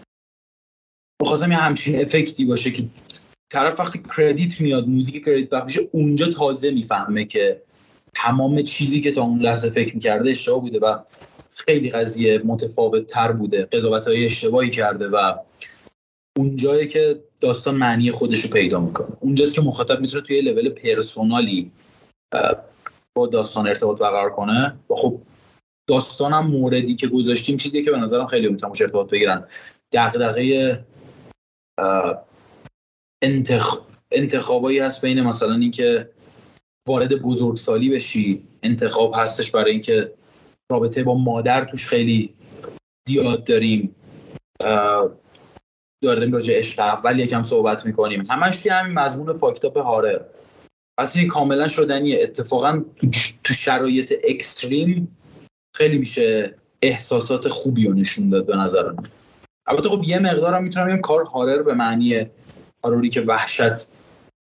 Speaker 2: بخواستم یه همچین effect ی باشه که طرف وقتی کردیت میاد موزیک کردیت میشه اونجا تازه می‌فهمه که تمام چیزی که تا اون لحظه فکر می‌کرده اشتباه بوده و خیلی قضیه متفاوت تر بوده. قضاوت های اشتباهی کرده و اونجایی که داستان معنی خودش رو پیدا می‌کنه. اونجاست که مخاطب می‌تونه توی لول پرسونالی با داستان ارتباط برقرار کنه. و خب داستانم موردی که گذاشتیم چیزی که به نظرم خیلی می‌تونم ارتباط بگیرن. دغدغه انتخ... انتخابایی هست بین مثلا اینکه وارد بزرگسالی بشی انتخاب هستش برای اینکه رابطه با مادر توش خیلی زیاد داریم. داریم راجع عشق اول یکم صحبت می‌کنیم. همش توی همین مضمون فاکتاپ هارر. پس این کاملا شدنیه. اتفاقا تو شرایط اکستریم خیلی میشه احساسات خوبی رو نشون داد به نظر من البته خب یه مقدارم می‌تونم بگم کار هارر به معنی هاروری که وحشت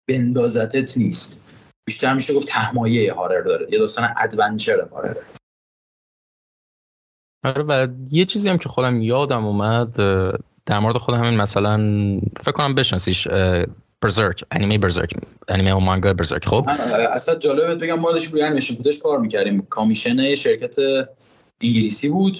Speaker 2: بندازتت نیست. بیشتر میشه گفت تهمایه هارر داره. یه داستان ادونچر هارر
Speaker 1: آره و یه چیزی هم که خودم یادم اومد در مورد خود همین مثلا فکر کنم بشناسیش برزرک انیمه برزرک انیمه و مانگا برزرک خب؟
Speaker 2: اصلا جالبه بگم موردش روی انیمیشن بودش کار می‌کردیم. commission شرکت انگلیسی بود.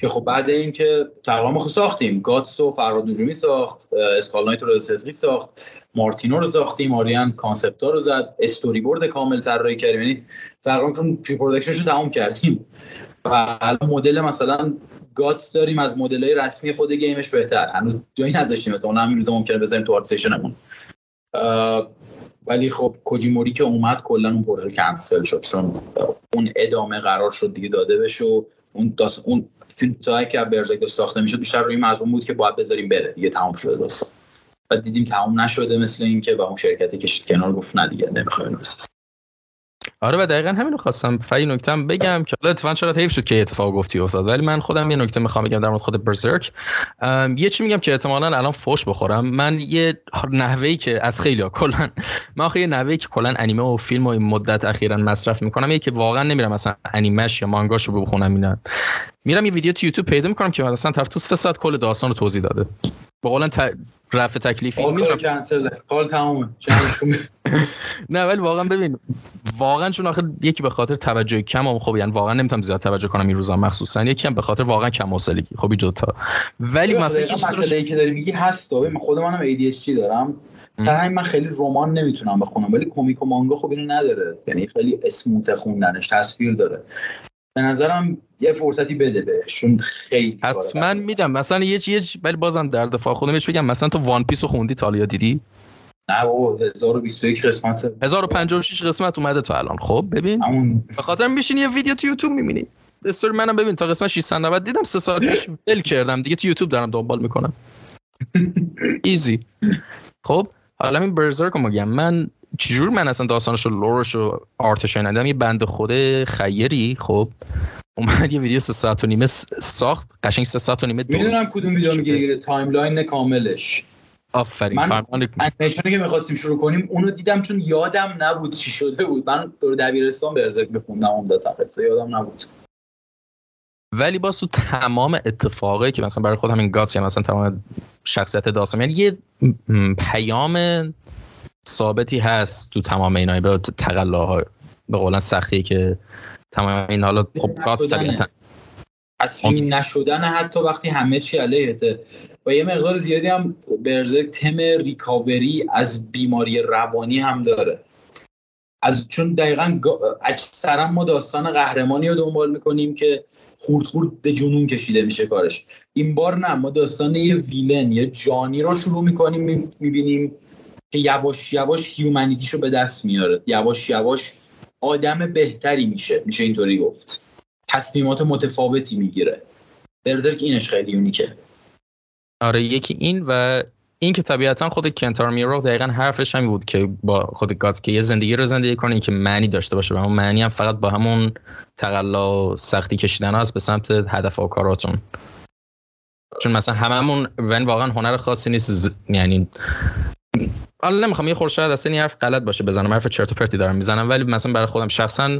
Speaker 2: که خب بعد اینکه تقریبا خود ساختیم. Guts رو فراد نجومی ساخت Skull Knight رو صدقی ساخت. مارتینو رو ساختیم آریان concept رو زد. استوری بورد کامل طراحی کردیم. یعنی تقریبا pre-production ش رو تمام کردیم. و مدل مثلا Guts داریم از مدل های رسمی خود game ش بهتر. هنوز جایی نذاشتیم. تا همین روزا ممکنه بذاریم تو ArtStation مون. ولی خب کوجیموری که اومد کلا اون پروژه کنسل شد. چون اون ادامه قرار شد دیگه داده بشه و اون داست اون فیلم که برزاک ساخته می‌شد بیشتر روی مضمون بود که باید بذاریم بره. دیگه تمام شده داستان. و دیدیم تمام نشده مثل اینکه با اون شرکتی کشید کنار گفت نه دیگه نمی‌خوایم
Speaker 1: آره و دقیقا همین رو خواستم فعی نکته هم بگم که حالا اتفاقا شاید حیف شد که اتفاق گفتی افتاد ولی من خودم یه نکته می‌خوام بگم در مورد خود برزرک یه چی میگم که احتمالا الان فوش بخورم. من یه نحوهی که از خیلی ها کلا من آخه یه نحوهی که کلا انیمه و فیلم و این مدت اخیرا مصرف می‌کنم یه که واقعا نمیرم مثلا انیمش یا مانگاش رو بخونم اینا. میرم یه ویدیو تو یوتیوب پیدا می‌کنم که مثلا طرف تو سه ساعت کل داستان رو توضیح داده. با قولن ت... رفع تکلیفی
Speaker 2: کار کنسل کال تمومه.
Speaker 1: نه ولی واقعا ببین واقعا چون آخر یکی به خاطر توجه کم هم خب یعنی واقعا نمی‌تونم زیاد توجه کنم این روزا مخصوصا یکی هم به خاطر واقعا کم حوصلگی خب جوتا
Speaker 2: ولی مثلا مسئله که داری میگی هست. من خود منم ADHD دارم. در من خیلی رمان نمی‌تونم بخونم. ولی کمیک و مانگا خب اینو نداره. یعنی خیلی اسموت خوندنش تصویر داره. به نظرم یه فرصتی بده بهشون خیلی
Speaker 1: حتما میدم. مثلا یه چیز ولی بازم در دفاع خودم بگم. مثلا تو وان پیس رو خوندی تالیا دیدی؟
Speaker 2: نه بابا 1021 قسمت.
Speaker 1: 1056 قسمت اومده تا الان. خب ببین. به خاطر میشین یه ویدیو تو یوتیوب می‌بینی. استوری منم ببین. تا قسمت 690 دیدم سه سال پیش ول کردم. دیگه تو یوتیوب دارم دنبال می‌کنم. ایزی خب حالا این برزرک رو میگم من چجور من اصلا داستانش و لورش و آرتش یه بند خود خیری خب. اومد یه ویدیو سه ساعت و نیمه ساخت. قشنگ سه ساعت و نیمه
Speaker 2: می‌دونم کدوم ویدیو میگه تایملاین کاملش.
Speaker 1: آفرین
Speaker 2: من انیمیشنی که می‌خواستیم شروع کنیم اونو دیدم چون یادم نبود چی شده بود. من دور دبیرستان به ازرک بخوندم عمدتا یادم نبود.
Speaker 1: ولی با تو تمام اتفاقی که مثلا برای خود همین گاتس یا مثلا تمام شخصیت داستان یعنی یه پیام ثابتی هست تو تمام اینا به تقلاها به قولن سختی که تمام این حالا خب طبیعتا.
Speaker 2: تسلیم نشدن حتی وقتی همه چی علیهته. و یه مقدار زیادی هم برزرک تم ریکاوری از بیماری روانی هم داره. از چون دقیقا اکثرا ما داستان قهرمانی رو دنبال می‌کنیم که خورد خورد به جنون کشیده میشه کارش. این بار نه ما داستان یه villain یه جانی رو شروع می‌کنیم می‌بینیم که یواش یواش humanity شو به دست میاره. یواش یواش آدم بهتری میشه. میشه اینطوری گفت. تصمیمات متفاوتی می‌گیره. Berserk اینش خیلی unique ه.
Speaker 1: آره یکی این و این که طبیعتا خود کنتارو میورا دقیقا حرفش هم بود که با خود Guts که یه زندگی رو زندگی کنه که معنی داشته باشه. و اون معنی هم فقط با همون تقلا سختی کشیدن هست به سمت هدف و کاراتون. چون مثلا هممون واقعا هنر خاصی نیست یعنی حالا نمی‌خوام یه خورشت اصلا این حرف غلط باشه بزنم حرف چرت و پرتی دارم می‌زنم ولی مثلا برای خودم شخصا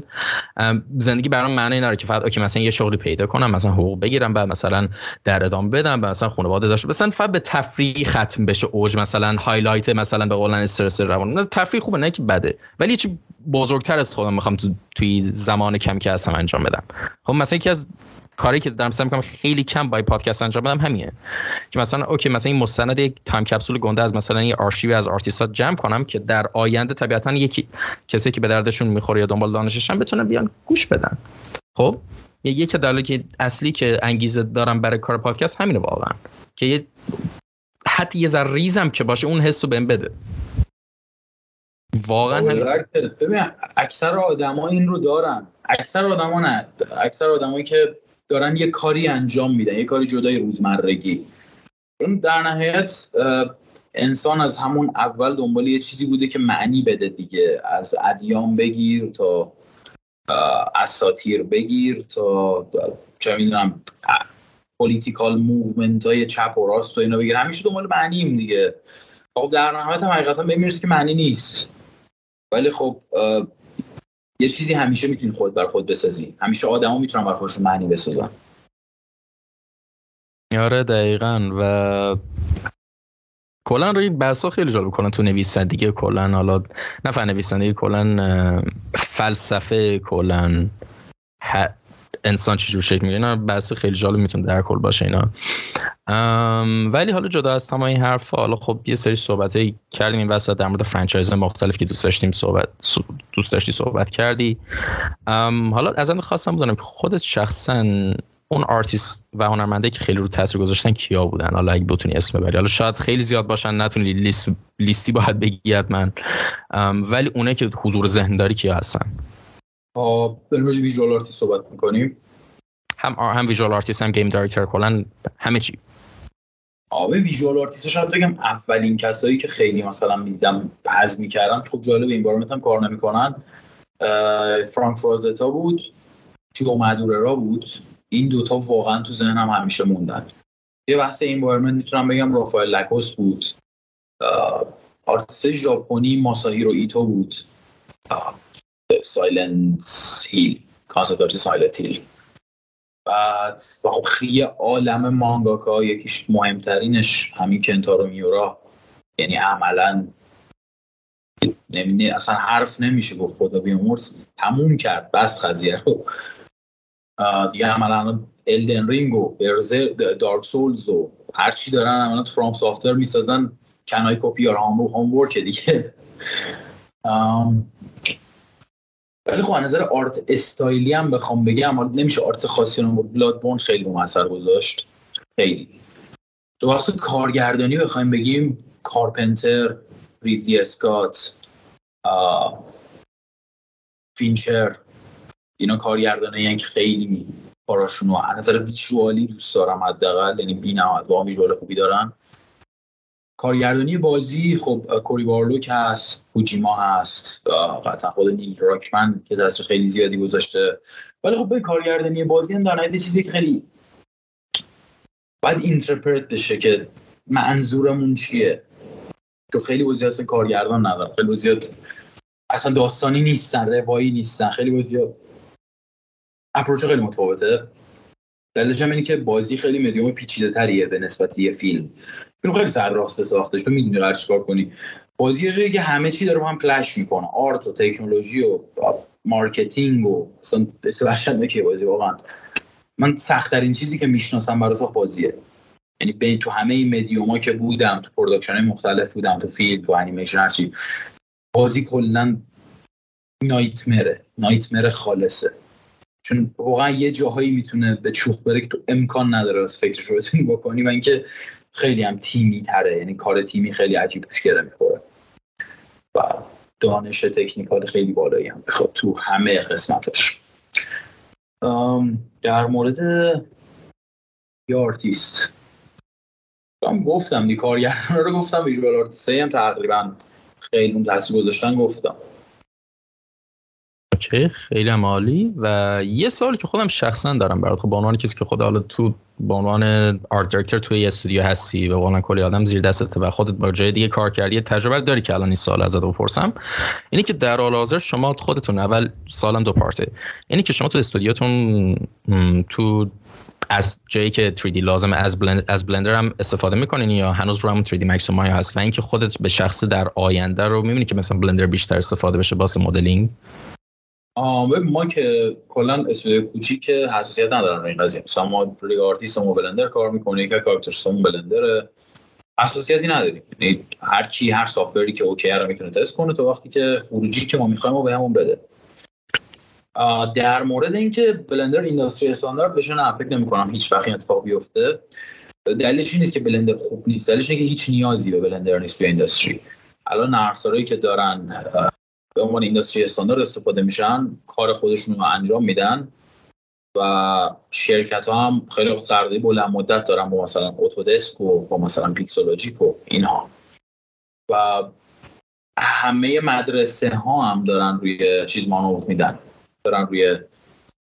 Speaker 1: زندگی برام معنی نداره که فقط اوکی مثلا یه شغلی پیدا کنم مثلا حقوق بگیرم بعد مثلا در ادام بدم بعد مثلا خانواده داشته مثلا فقط به تفریح ختم بشه اوج مثلا هایلایت مثلا به قولن استرس روان. تفریح خوبه نه که بده ولی چی بزرگتر از خودم می‌خوام تو توی زمان کم که هستم انجام بدم. خب مثلا یکی از کاری که دارم سعی می‌کنم خیلی کم با پادکست انجام بدم همینه. که مثلا okay مثلا این مستند یک time capsule گنده از مثلا یه آرشیو از آرتیستات جمع کنم که در آینده طبیعتا یکی کسی که به دردشون می‌خوره یا دنبال دانششن بتونن بیان گوش بدن. خب؟ یکی دلیلی که اصلی که انگیزه دارم برای کار پادکست همینه واقعا. که یه حتی یه ذره ریزم که باشه اون حس رو بهم بده.
Speaker 2: واقعا ببین اکثر آدما این رو دارن. اکثر آدما نه. اکثر آدمایی که دارن یه کاری انجام میدن یه کاری جدای روزمرگی. اون در نهایت انسان از همون اول دنبال یه چیزی بوده که معنی بده دیگه. از ادیان بگیر تا اساطیر بگیر تا چه می‌دونم political movement های چپ و راست و اینا بگیر. همیشه دنبال معنیم دیگه. خب در نهایت هم حقیقتا بمیرس که معنی نیست. ولی خب یه چیزی همیشه می‌تونی خود بر خود بسازی. همیشه آدما می‌تونن بر خودشون معنی بسازن.
Speaker 1: آره دقیقا. و کلا روی بحثا خیلی جالب. کنن تو نویسندگی کلا حالا نه فن نویسندگی کلا فلسفه کلا انسان چجور شکل می‌گیره. اینا بحث خیلی جالب می‌تونه در کل باشه اینا. ولی حالا جدا از تمام این حرف حالا خب یه سری صحبت کردیم این وسط در مورد franchise مختلف که دوست داشتیم صحبت دوست داشتی صحبت کردی. حالا ازم خواستم بدونم که خودت شخصا اون آرتیست و هنرمنده که خیلی رو تاثیر گذاشتن کیا بودن؟ حالا اگه بتونی اسم ببری. حالا شاید خیلی زیاد باشن نتونی لیست لیستی باید بگی من ولی اونه که حضور ذهن داری کیا هستن؟
Speaker 2: داریم راجع visual artist صحبت می‌کنیم.
Speaker 1: هم هم ویژوال آرتیست هم گیم دایرکتور کلا همه چی.
Speaker 2: آبه ویژوال آرتیست شاید بگم اولین کسایی که خیلی مثلا میدم پز می‌کردن خب جالب این بار هم کار نمی‌کنن. فرانک فرازتا بود چیو را بود. این دوتا واقعا تو ذهنم همیشه موندن. یه بحث این بارمن می‌تونم بگم رافائل لکوس بود. آرتیست ژاپنی ماساهیرو ایتو بود. سایلنس هیل کانسپت سایلنت هیل بعد خیلی عالم مانگاکا یکیش مهمترینش همین کنتارو میورا. یعنی عملا نمی‌دونی اصلا حرف نمیشه گفت خدا بیامرز. تموم کرد بس قضیه رو. دیگه عملا الدن رینگ و برزر دارک سولز و هرچی دارن عملا فرام سافتور می‌سازن. کنای کپی یا هامورک دیگه. ولی خب نظر art style ی هم بخوام بگم نمیشه art خاصی رو Bloodborne خیلی اثر گذاشت. خیلی. تو وقت کارگردانی بخوایم بگیم کارپنتر ریدلی اسکات فینچر اینا کارگردانه که خیلی کاراشون از نظر visual ی دوست دارم حداقل. یعنی بی‌نهایت با visual خوبی دارن. کارگردانی بازی خب کوری بارلاگ هست کوجیما هست قطعا خود نیل راکمن که دست خیلی زیادی گذاشته. ولی خب به کارگردانی بازی هم در چیزی که خیلی باید اینترپرت بشه که منظورمون چیه. تو خیلی بازی هست کارگردان ندارم خیلی بازی اصلا داستانی نیستن روایی نیستن. خیلی بازی اپروچ خیلی متفاوته. دلیلش هم اینه که بازی خیلی مدیوم پیچیده تریه به نسبت یه فیلم. فیلم خیلی سر راسته ساخته تو می‌دونی قرار چیکار کنی. بازی یه که همه چی داره با هم clash می‌کنه. art و تکنولوژی و مارکتینگ و اصلا وحشت که بازی واقعا. من سختترین چیزی که می‌شناسم برای بازیه. یعنی بین تو همه این مدیوما که بودم تو production مختلف بودم تو فیلم تو انیمیشن هرچی بازی کلا nightmare ه. nightmare ه خالصه. چون واقعا یه جاهایی می‌تونه به چوخ بره که تو امکان نداره از فکرش رو بتونی بکنی و اینکه خیلی هم تیمی تره. یعنی کار تیمی خیلی عجیب توش گره می‌خوره. و دانش technical خیلی بالایی هم بخواد تو همه قسمتش در مورد یه آرتیست. هم گفتم دی کارگردان رو گفتم visual artist هم تقریبا خیلی اون تاثیر گذاشتن گفتم.
Speaker 1: okay خیلی عالی. و یه سوالی که خودم شخصا دارم برات. خب به عنوان کسی که خود حالا تو به عنوان art director توی استودیو هستی و واقعا کلی آدم زیر دستت و خودت با جای دیگه کار کردی تجربه داری که الان این سال ازت بپرسم. اینی که در حال حاضر شما خودتون اول سوالم دو part ه. اینی که شما تو استودیوتون تو از جایی که 3D لازم از Blend از بلندر هم استفاده می‌کنین یا هنوز رو هم 3D Max و مایا هست؟ و اینکه خودت به شخص در آینده رو می‌بینی که مثلا بلندر بیشتر استفاده بشه واسه مدلینگ؟
Speaker 2: ما که کلا استودیو کوچیک حساسیت ندارن این قضیه. مثلا ما rig artist Blender کار می‌کنه که character Blender حساسیتی نداریم. یعنی هر کی هر software ی که okay رو می‌تونه تست کنه تو وقتی که خروجی که ما می‌خوایم و به همون بده. در مورد اینکه Blender industry standard بشه نه فکر نمی کنم هیچ وقت اتفاق بیفته. دلیلش این نیست که بلندر خوب نیست. دلیلش اینه که هیچ نیازی به بلندر نیست توی industry الان نرم‌افزارایی که دارن به عنوان industry standard استفاده میشن کار خودشون رو انجام میدن و شرکت ها هم خیلی قراردادی بلند مدت دارن با مثلا Autodesk و با مثلا Pixologic و اینها. و همه مدرسه ها هم دارن روی چیز مانور میدن دارن روی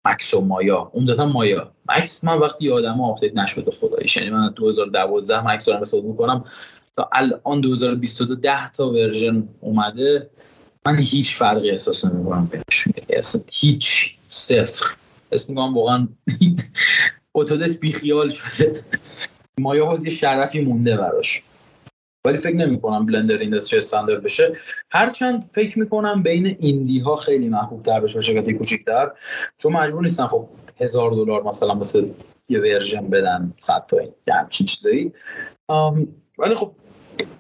Speaker 2: Max و مایا. عمدتا Maya. Max من وقتی یادم update نشده خداییش. یعنی من 2012 Max دارم حساب می‌کنم. تا الان 2022 10 تا version اومده. من هیچ فرقی احساس نمی‌کنم بینش اصلا هیچ صفر. اسم میگم واقعا Autodesk بیخیال شده. مایا باز یه شرفی مونده براش. ولی فکر نمی کنم بلندر اینداستری استاندارد بشه. هرچند فکر می‌کنم بین ایندی ها خیلی محبوب تر بشه شرکت کوچیکتر. چون مجبور نیستن خب هزار دلار مثلا واسه یه ورژن بدن صد تا یه همچین چیزایی. ولی خب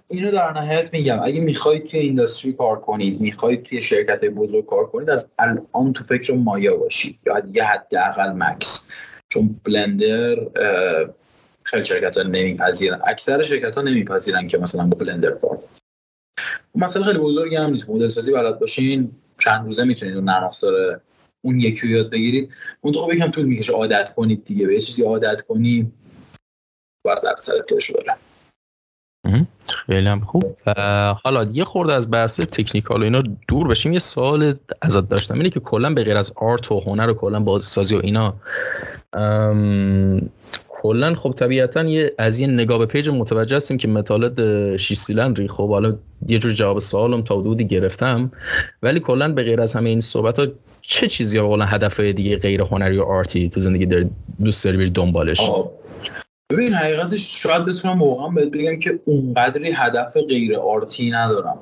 Speaker 2: اینو در نهایت میگم. اگه می‌خواید توی اینداستری کار کنید می‌خواید توی شرکت بزرگ کار کنید از الان تو فکر مایا باشید. یا یه حداقل مکس. چون بلندر خیلی شرکت ها نمیپذیرن. اکثر شرکت ها نمیپذیرن که مثلا با بلندر کار مثلا خیلی بزرگی هم نیست. مدل سازی بلد باشین چند روزه می‌تونید اون نرم اون یکی رو یاد بگیرید. اون خب یکم طول می‌کشه عادت کنید دیگه. به چیزی عادت کنی بر در بره.
Speaker 1: خیلی هم خوب. حالا یه خورده از بحث تکنیکال و اینا دور بشیم. یه سوال ازت داشتم. اینه که کلا به غیر از art و هنر و کلا بازسازی و اینا کلا خب طبیعتا یه از یه نگاه به page متوجه هستیم که metalhead 6 سیلندری خب حالا یه جور جواب سوالم تا حدودی گرفتم. ولی کلا به غیر از همه این صحبت ها چه چیزی ها هدف دیگه غیر هنری و art ی تو زندگی داری؟ دوست داری دنبالش؟
Speaker 2: ببین حقیقتش شاید بتونم واقعا بهت بگم که اونقدری هدف غیر art ی ندارم.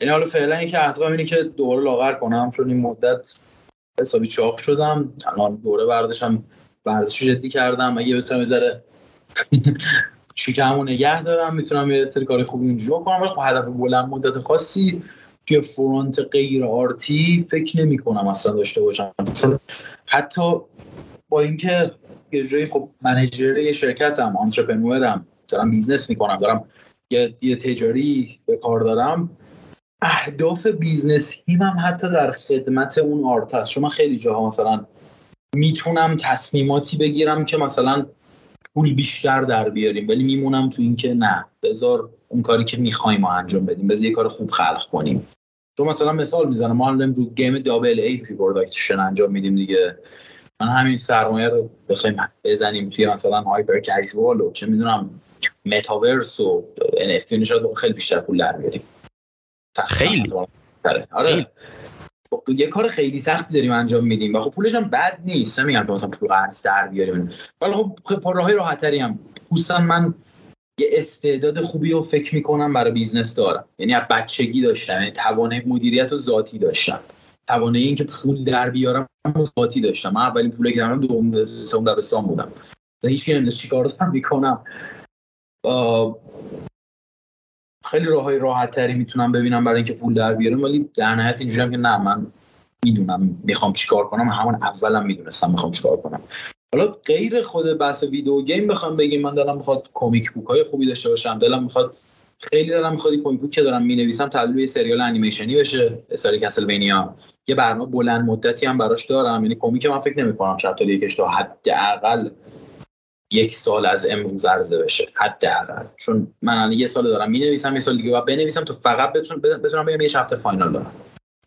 Speaker 2: یعنی حالا فعلا که هدفم اینه که دوباره لاغر کنم چون این مدت حسابی چاق شدم. الان دوباره برداشتم ورزش جدی کردم. اگه بتونم بذاره شکمو نگه دارم می‌تونم یه سری کار خوبی اینجوری بکنم. خب هدف بلند مدت خاصی توی front غیر art ی فکر نمی کنم اصلا داشته باشم. حتی با اینکه یه جایی خب manager یه شرکتم entrepreneur م دارم business می‌کنم دارم یه, یه تجاری به کار دارم. اهداف business هم حتی در خدمت اون art هست. من خیلی جاها مثلا می‌تونم تصمیماتی بگیرم که مثلا پول بیشتر در بیاریم ولی میمونم تو اینکه نه بذار اون کاری که می‌خوایم ما انجام بدیم. بذار یه کار خوب خلق کنیم. چون مثلا مثال می‌زنم ما هم رو game double A پی production انجام میدیم دیگه. همین سرمایه رو بخوایم بزنیم توی مثلا hyper casual و چه می‌دونم متاورس و NF خیلی بیشتر پول در بیاریم.
Speaker 1: خیلی.
Speaker 2: آره. یه کار خیلی سختی داریم انجام میدیم و خب پولش هم بد نیست. نمیگم که مثلا پول قرض در بیاریم. ولی خب, خب راهی راحتری هم. خصوصا من یه استعداد خوبی رو فکر می‌کنم برای business دارم. یعنی از بچگی داشتم. یعنی توانه مدیریت و ذاتی داشتم. توانایی اینکه پول در بیارم مثبتی داشتم. من اولین پولی که دارم دوم سوم دبستان بودم. هیچ کی نمی‌دونست چیکار دارم می‌کنم خیلی راه های راحت تری می‌تونم ببینم برای اینکه پول در بیارم ولی در نهایت اینجوری که نه من می‌دونم می‌خوام چیکار کنم. همون اولم می‌دونستم می‌خوام چیکار کنم. حالا غیر خود بحث ویدیو گیم بخوام بگیم. من دلم می‌خواد کمیک بوک های خوبی داشته باشم. دلم می‌خواد خیلی دلم می‌خواد کمیک بوک که دارم می‌نویسم تبدیل به سریال انیمیشنی بشه. استوری کسلوینیا. یه برنامه بلند مدتی هم براش دارم. یعنی کمیک من فکر نمی‌کنم چپتر یکش تا حداقل یک سال از امروز عرضه بشه. حداقل. چون من الان یه سال دارم می‌نویسم یه سال دیگه باید بنویسم تو فقط بتونم بتونم بگم یه چپتر فاینال دارم.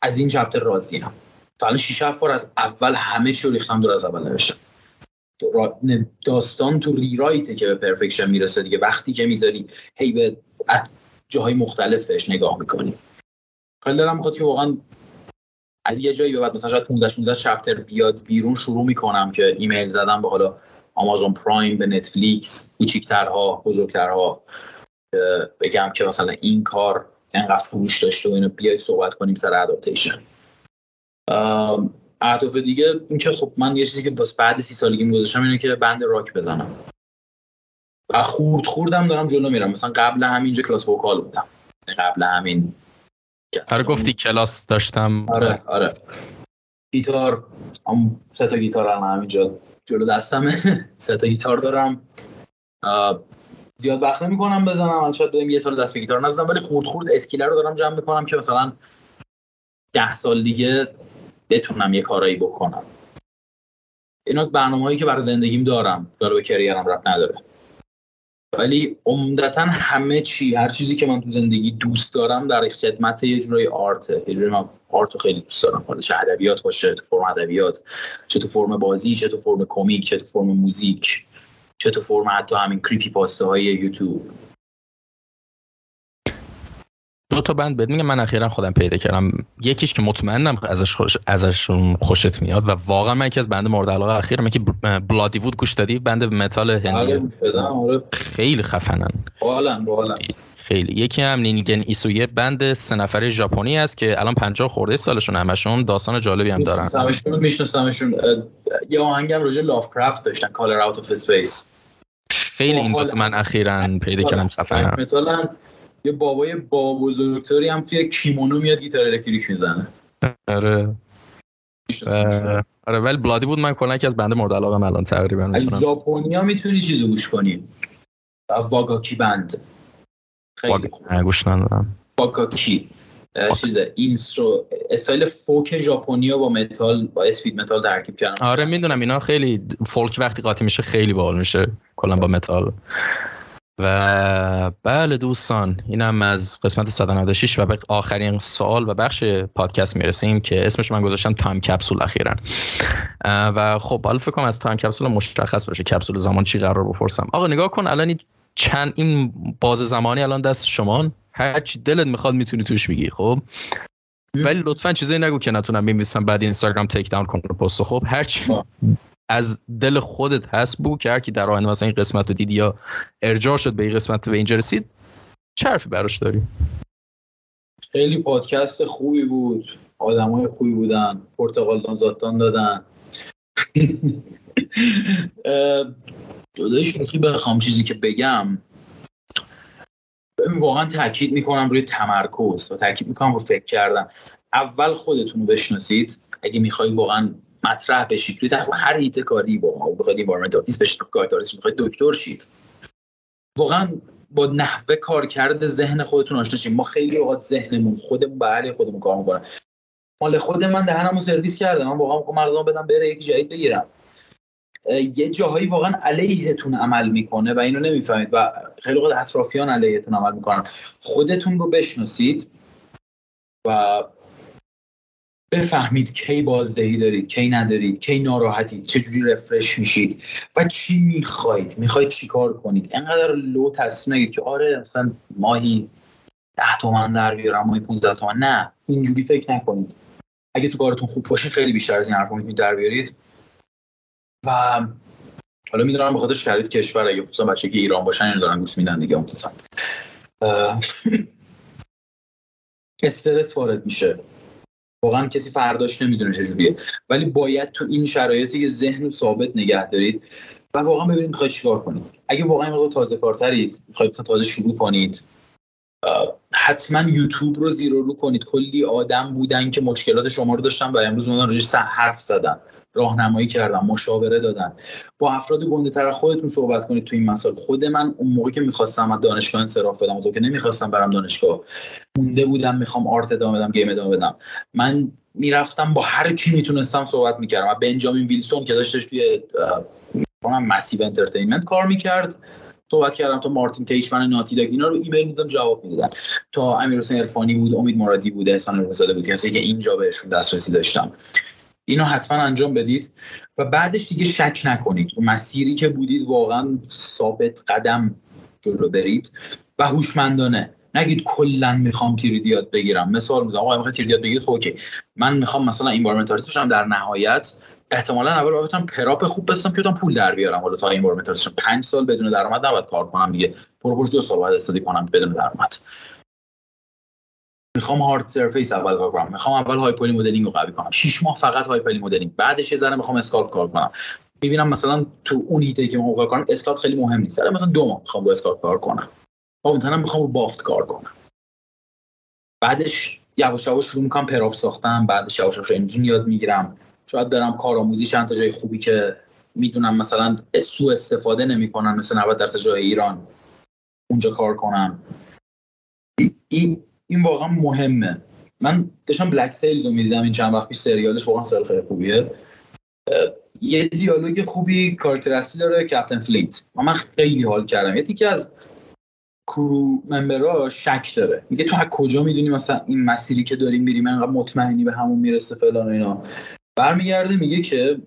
Speaker 2: از این چپتر راضیم تا الان 6 بار از اول همه چی رو ریختم دور از اول نوشتم. داستان تو ریرایته که به پرفکشن می‌رسه دیگه. وقتی که می‌ذاری هی به جاهای مختلفش نگاه می‌کنی. خیلی دارم می‌خواد که واقعا از یه جایی به بعد مثلا شاید 15 16 چپتر بیاد بیرون شروع می‌کنم که ایمیل زدم به حالا آمازون پرایم به نتفلیکس کوچیکترها بزرگترها. بگم که مثلا این کار انقدر فروش داشته و اینو بیاید صحبت کنیم سر ادابتیشن اهداف دیگه اینکه خب من یه چیزی که باز بعد سی سالگی گذاشتم اینه که بند راک بزنم. و خورد خوردم دارم جلو میرم. مثلا قبل همینجا کلاس vocal بودم. قبل همین
Speaker 1: آره گفتی کلاس داشتم.
Speaker 2: آره آره. گیتار هم سه تا گیتار هم همینجا جلو دستمه. سه تا گیتار دارم. زیاد وقت نمی‌کنم بزنم شاید بریم یه سال دست به گیتار نزدم ولی خورد خورد skill رو دارم جمع می‌کنم که مثلا ده سال دیگه بتونم یه کارایی بکنم. اینا برنامه هایی که برای زندگیم دارم داره به کریرم رب نداره. ولی عمدتا همه چی هر چیزی که من تو زندگی دوست دارم در خدمت یه جورای آرته یه جورای من آرت خیلی دوست دارم. حالا چه ادبیات باشه تو فرم ادبیات چه تو فرم بازی چه تو فرم کمیک چه تو فرم موزیک چه تو فرم حتی همین کریپی پاسته های یوتیوب.
Speaker 1: دو تا بند بهت میگم من اخیرا خودم پیدا کردم. یکیش که مطمئنم ازش خوش ازشون خوشت میاد و واقعا من یکی از band مورد علاقه اخیرم که Bloodywood گوش دادی band metal هندی
Speaker 2: آره، آره.
Speaker 1: خیلی خفنن. خیلی. یکی هم Ningen Isu یه band سه نفره ژاپنی است که الان 50 خورده سالشون همشون داستان جالبی هم دارن.
Speaker 2: میشناسمشون یه آهنگم راجع Lovecraft داشتن Color Out of Space
Speaker 1: خیلی این من اخیرا پیدا کردم خفنن.
Speaker 2: یه بابای با بزرگتری هم توی کیمونو میاد گیتار electric می‌زنه.
Speaker 1: آره. آره ولی Bloodywood من کلا از band های مورد علاقه الان تقریبا
Speaker 2: از ژاپنیا می‌تونی چیزو گوش کنی. Wagakki Band.
Speaker 1: خیلی گوش ندارم.
Speaker 2: Wagakki. چیز اینسترو style folk ژاپنیا با متال با speed metal ترکیب کردن
Speaker 1: آره می‌دونم اینا خیلی فولک وقتی قاطی میشه خیلی باحال میشه کلا با متال. و بله دوستان اینم از قسمت 196 و به آخرین سوال و بخش پادکست می‌رسیم که اسمش من گذاشتم time capsule اخیرا. و خب حالا فکر کنم از time capsule مشخص باشه کپسول زمان چی قراره بپرسم. آقا نگاه کن الان چند این باز زمانی الان دست شما. هر چی دلت می‌خواد می‌تونی توش بگی خب؟ ولی لطفا چیزی نگو که نتونم بنویسم بعد اینستاگرام take down کنه پست. خب هر چی از دل خودت هست بود که هر کی در آینده مثلا این قسمت رو دید یا ارجاع شد به این قسمت به اینجا رسید چه حرفی براش داری.
Speaker 2: خیلی پادکست خوبی بود. آدمای خوبی بودن پرتغال نازاتان دادن. جدای شوخی بخوام چیزی که بگم واقعا تاکید می‌کنم روی تمرکز و تاکید می‌کنم رو فکر کردن. اول خودتون رو بشناسید. اگه می‌خوای واقعا مطرح بشید. توی در هر ایت کاری با ما بخواید environment artist بشید character artist بخواید دکتر شید. واقعا با نحوه کارکرد ذهن خودتون آشنا شید. ما خیلی اوقات ذهنمون خودمون به خودمون کار می‌کنه. مال خود من دهنمو سرویس کردم. من واقعا مغزم بدم بره یک جدید بگیرم. یه جاهایی واقعا علیهتون عمل می‌کنه و اینو نمی‌فهمید و خیلی وقت اطرافیان علیهتون عمل می‌کنن. خودتون رو بشناسید و بفهمید کی بازدهی دارید کی ندارید کی ناراحتید چجوری رفرش میشید و چی می‌خواید؟ می‌خواید چیکار کنید؟ انقدر لو تصمیم نگید که آره مثلا ماهی ده تومن در بیارم ماهی 15 تومن. نه اینجوری فکر نکنید. اگه تو کارتون خوب باشین خیلی بیشتر از این حرفا می‌تونید در بیارید. و حالا می‌دونم به خاطر شرایط کشور اگه خصوصا بچه که ایران باشن اینو دارن گوش میدن دیگه اون استرس وارد میشه. واقعا کسی فرداش نمی‌دونه چجوریه ولی باید تو این شرایطی که ذهن رو ثابت نگه دارید و واقعا ببینید می‌خواید چیکار کنید. اگه واقعا مقدار تازه کارترید می‌خواید تازه شروع کنید حتما یوتیوب رو زیر رو کنید. کلی آدم بودن که مشکلات شما رو داشتن و امروز اونا روش حرف زدن. راهنمایی کردن مشاوره دادن. با افراد گنده تر خودتون صحبت کنید تو این مسائل. خود من اون موقع که می‌خواستم از دانشگاه انصراف بدم تو که نمی‌خواستم برم دانشگاه مونده بودم می‌خوام art ادامه بدم game ادامه بدم. من می‌رفتم با هر کی می‌تونستم صحبت می‌کردم. و بنجامین ویلسون که داشتش توی کنم Massive Entertainment کار می‌کرد. صحبت کردم تا مارتین تایشمن Naughty Dog اینا رو ایمیل می‌دادم جواب می‌دادن. تا امیر حسین عرفانی بود امید مرادی بود احسان رضایی بود کسی که اینجا بهشون دسترسی داشتم. اینو حتما انجام بدید و بعدش دیگه شک نکنید. مسیری که بودید واقعا ثابت قدم جلو برید و هوشمندانه. نگید کلا می‌خوام 3D یاد بگیرم. مثال می‌زنم آقا می‌خوام 3D یاد بگیرید خب اوکی. من می‌خوام مثلا environment artist بشم در نهایت. احتمالا اول باید بتونم prop خوب بسازم که بتونم پول در بیارم. حالا تا این بار 5 سال بدون درآمد نباید کار کنم دیگه. پروپوش دو سال باید study کنم بدون درآمد. می‌خوام hard surface اول کار می‌خوام اول high poly modeling رو قوی کنم. 6 ماه فقط high poly modeling بعدش یه ذره می‌خوام sculpt کار کنم. می‌بینم مثلا تو اون هیته که می‌خوام کار کنم اسکالپ خیلی مهم نیست. مثلا دو ماه می‌خوام با اسکالپ کار کنم. با مثلا می‌خوام رو بافت کار کنم. بعدش یواش یواش شروع می‌کنم پراپ ساختم بعدش یواش یواش انجین یاد می‌گیرم. شاید دارم کارآموزی چند تا جای خوبی که می‌دونم مثلا سو استفاده نمی‌کنن مثل 90 درصد جای ایران. اونجا کار کنم. این این واقعا مهمه. من داشتم بلک سیلز رو می‌دیدم این چند وقت پیش سریالش واقعا سریال خیلی خوبیه. یه دیالوگ خوبی کارکتر داره کپتن فلیت من خیلی حال کردم. یه تیکه از کرو ممبرها شک داره. میگه تو از کجا می‌دونی مثلا این مسیری که داریم میریم انقدر مطمئنی به همون می‌رسه فلان و اینا. برمیگرده میگه که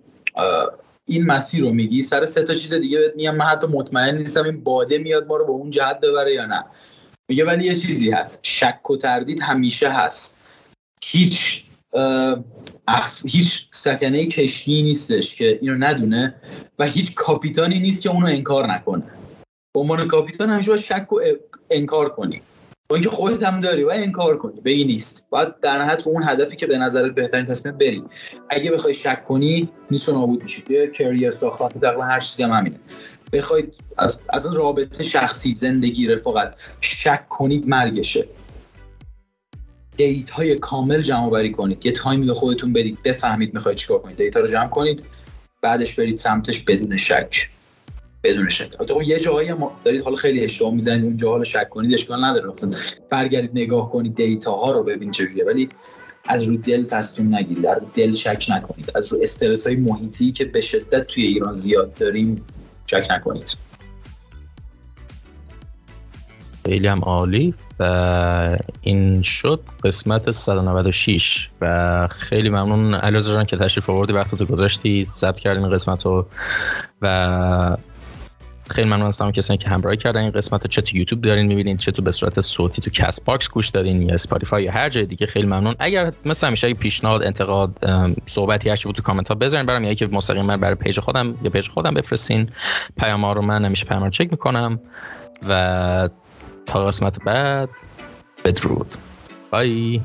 Speaker 2: این مسیر رو میگی سر سه تا چیز دیگه بهت میگم. من حتی مطمئن نیستم این باده میاد ما رو به اون جهت ببره یا نه. میگه ولی یه چیزی هست. شک و تردید همیشه هست. هیچ اخ... هیچ سکنه کشتی نیستش که اینو ندونه و هیچ کاپیتانی نیست که اونو انکار نکنه. به عنوان کاپیتان همیشه باید شک و انکار کنی. با اینکه خودت هم داری و انکار کنی. به نیست. باید در نهایت اون هدفی که به نظرت بهترین تصمیم بری اگه بخوای شک کنی نیست نابود میشی یه کریر ساختن تقریبا هر چیزی هم همینه. بخواید از از رابطه شخصی زندگی رفاقت شک کنید مرگشه. data های کامل جمع آوری کنید. یه تایمی به خودتون بدید بفهمید می‌خواید چیکار کنید. data رو جمع کنید بعدش برید سمتش بدون شک. بدون شک. خب یه جایی ما دارید حالا خیلی اشتباه می‌زنید اونجا حالا شک کنید اشکال نداره. مثلا برگردید نگاه کنید data ها رو ببین چجوریه ولی از رو دل تصمیم نگیرید در دل شک نکنید. از رو استرس های محیطی که به شدت توی ایران زیاد داریم شک نکنید.
Speaker 1: خیلی هم عالی. و این شد قسمت 196 و خیلی ممنون علیرضا جان که تشریف آوردی وقت تو گذاشتی. ثبت کردیم این قسمت رو و خیلی ممنون هستم کسانی که همراهی کردن. این قسمت رو چه تو یوتیوب دارین می‌بینید چه تو به صورت صوتی تو Castbox گوش دارین یا Spotify یا هر جای دیگه. خیلی ممنون. اگر مثل همیشه پیشنهاد انتقاد صحبتی هر بود تو کامنت ها بذارین برام. یا که مستقیما برای پیج خودم یا پیج خودم بفرستین. پیام رو من همیشه پیام رو چک می‌کنم. و تا قسمت بعد بدرود. bye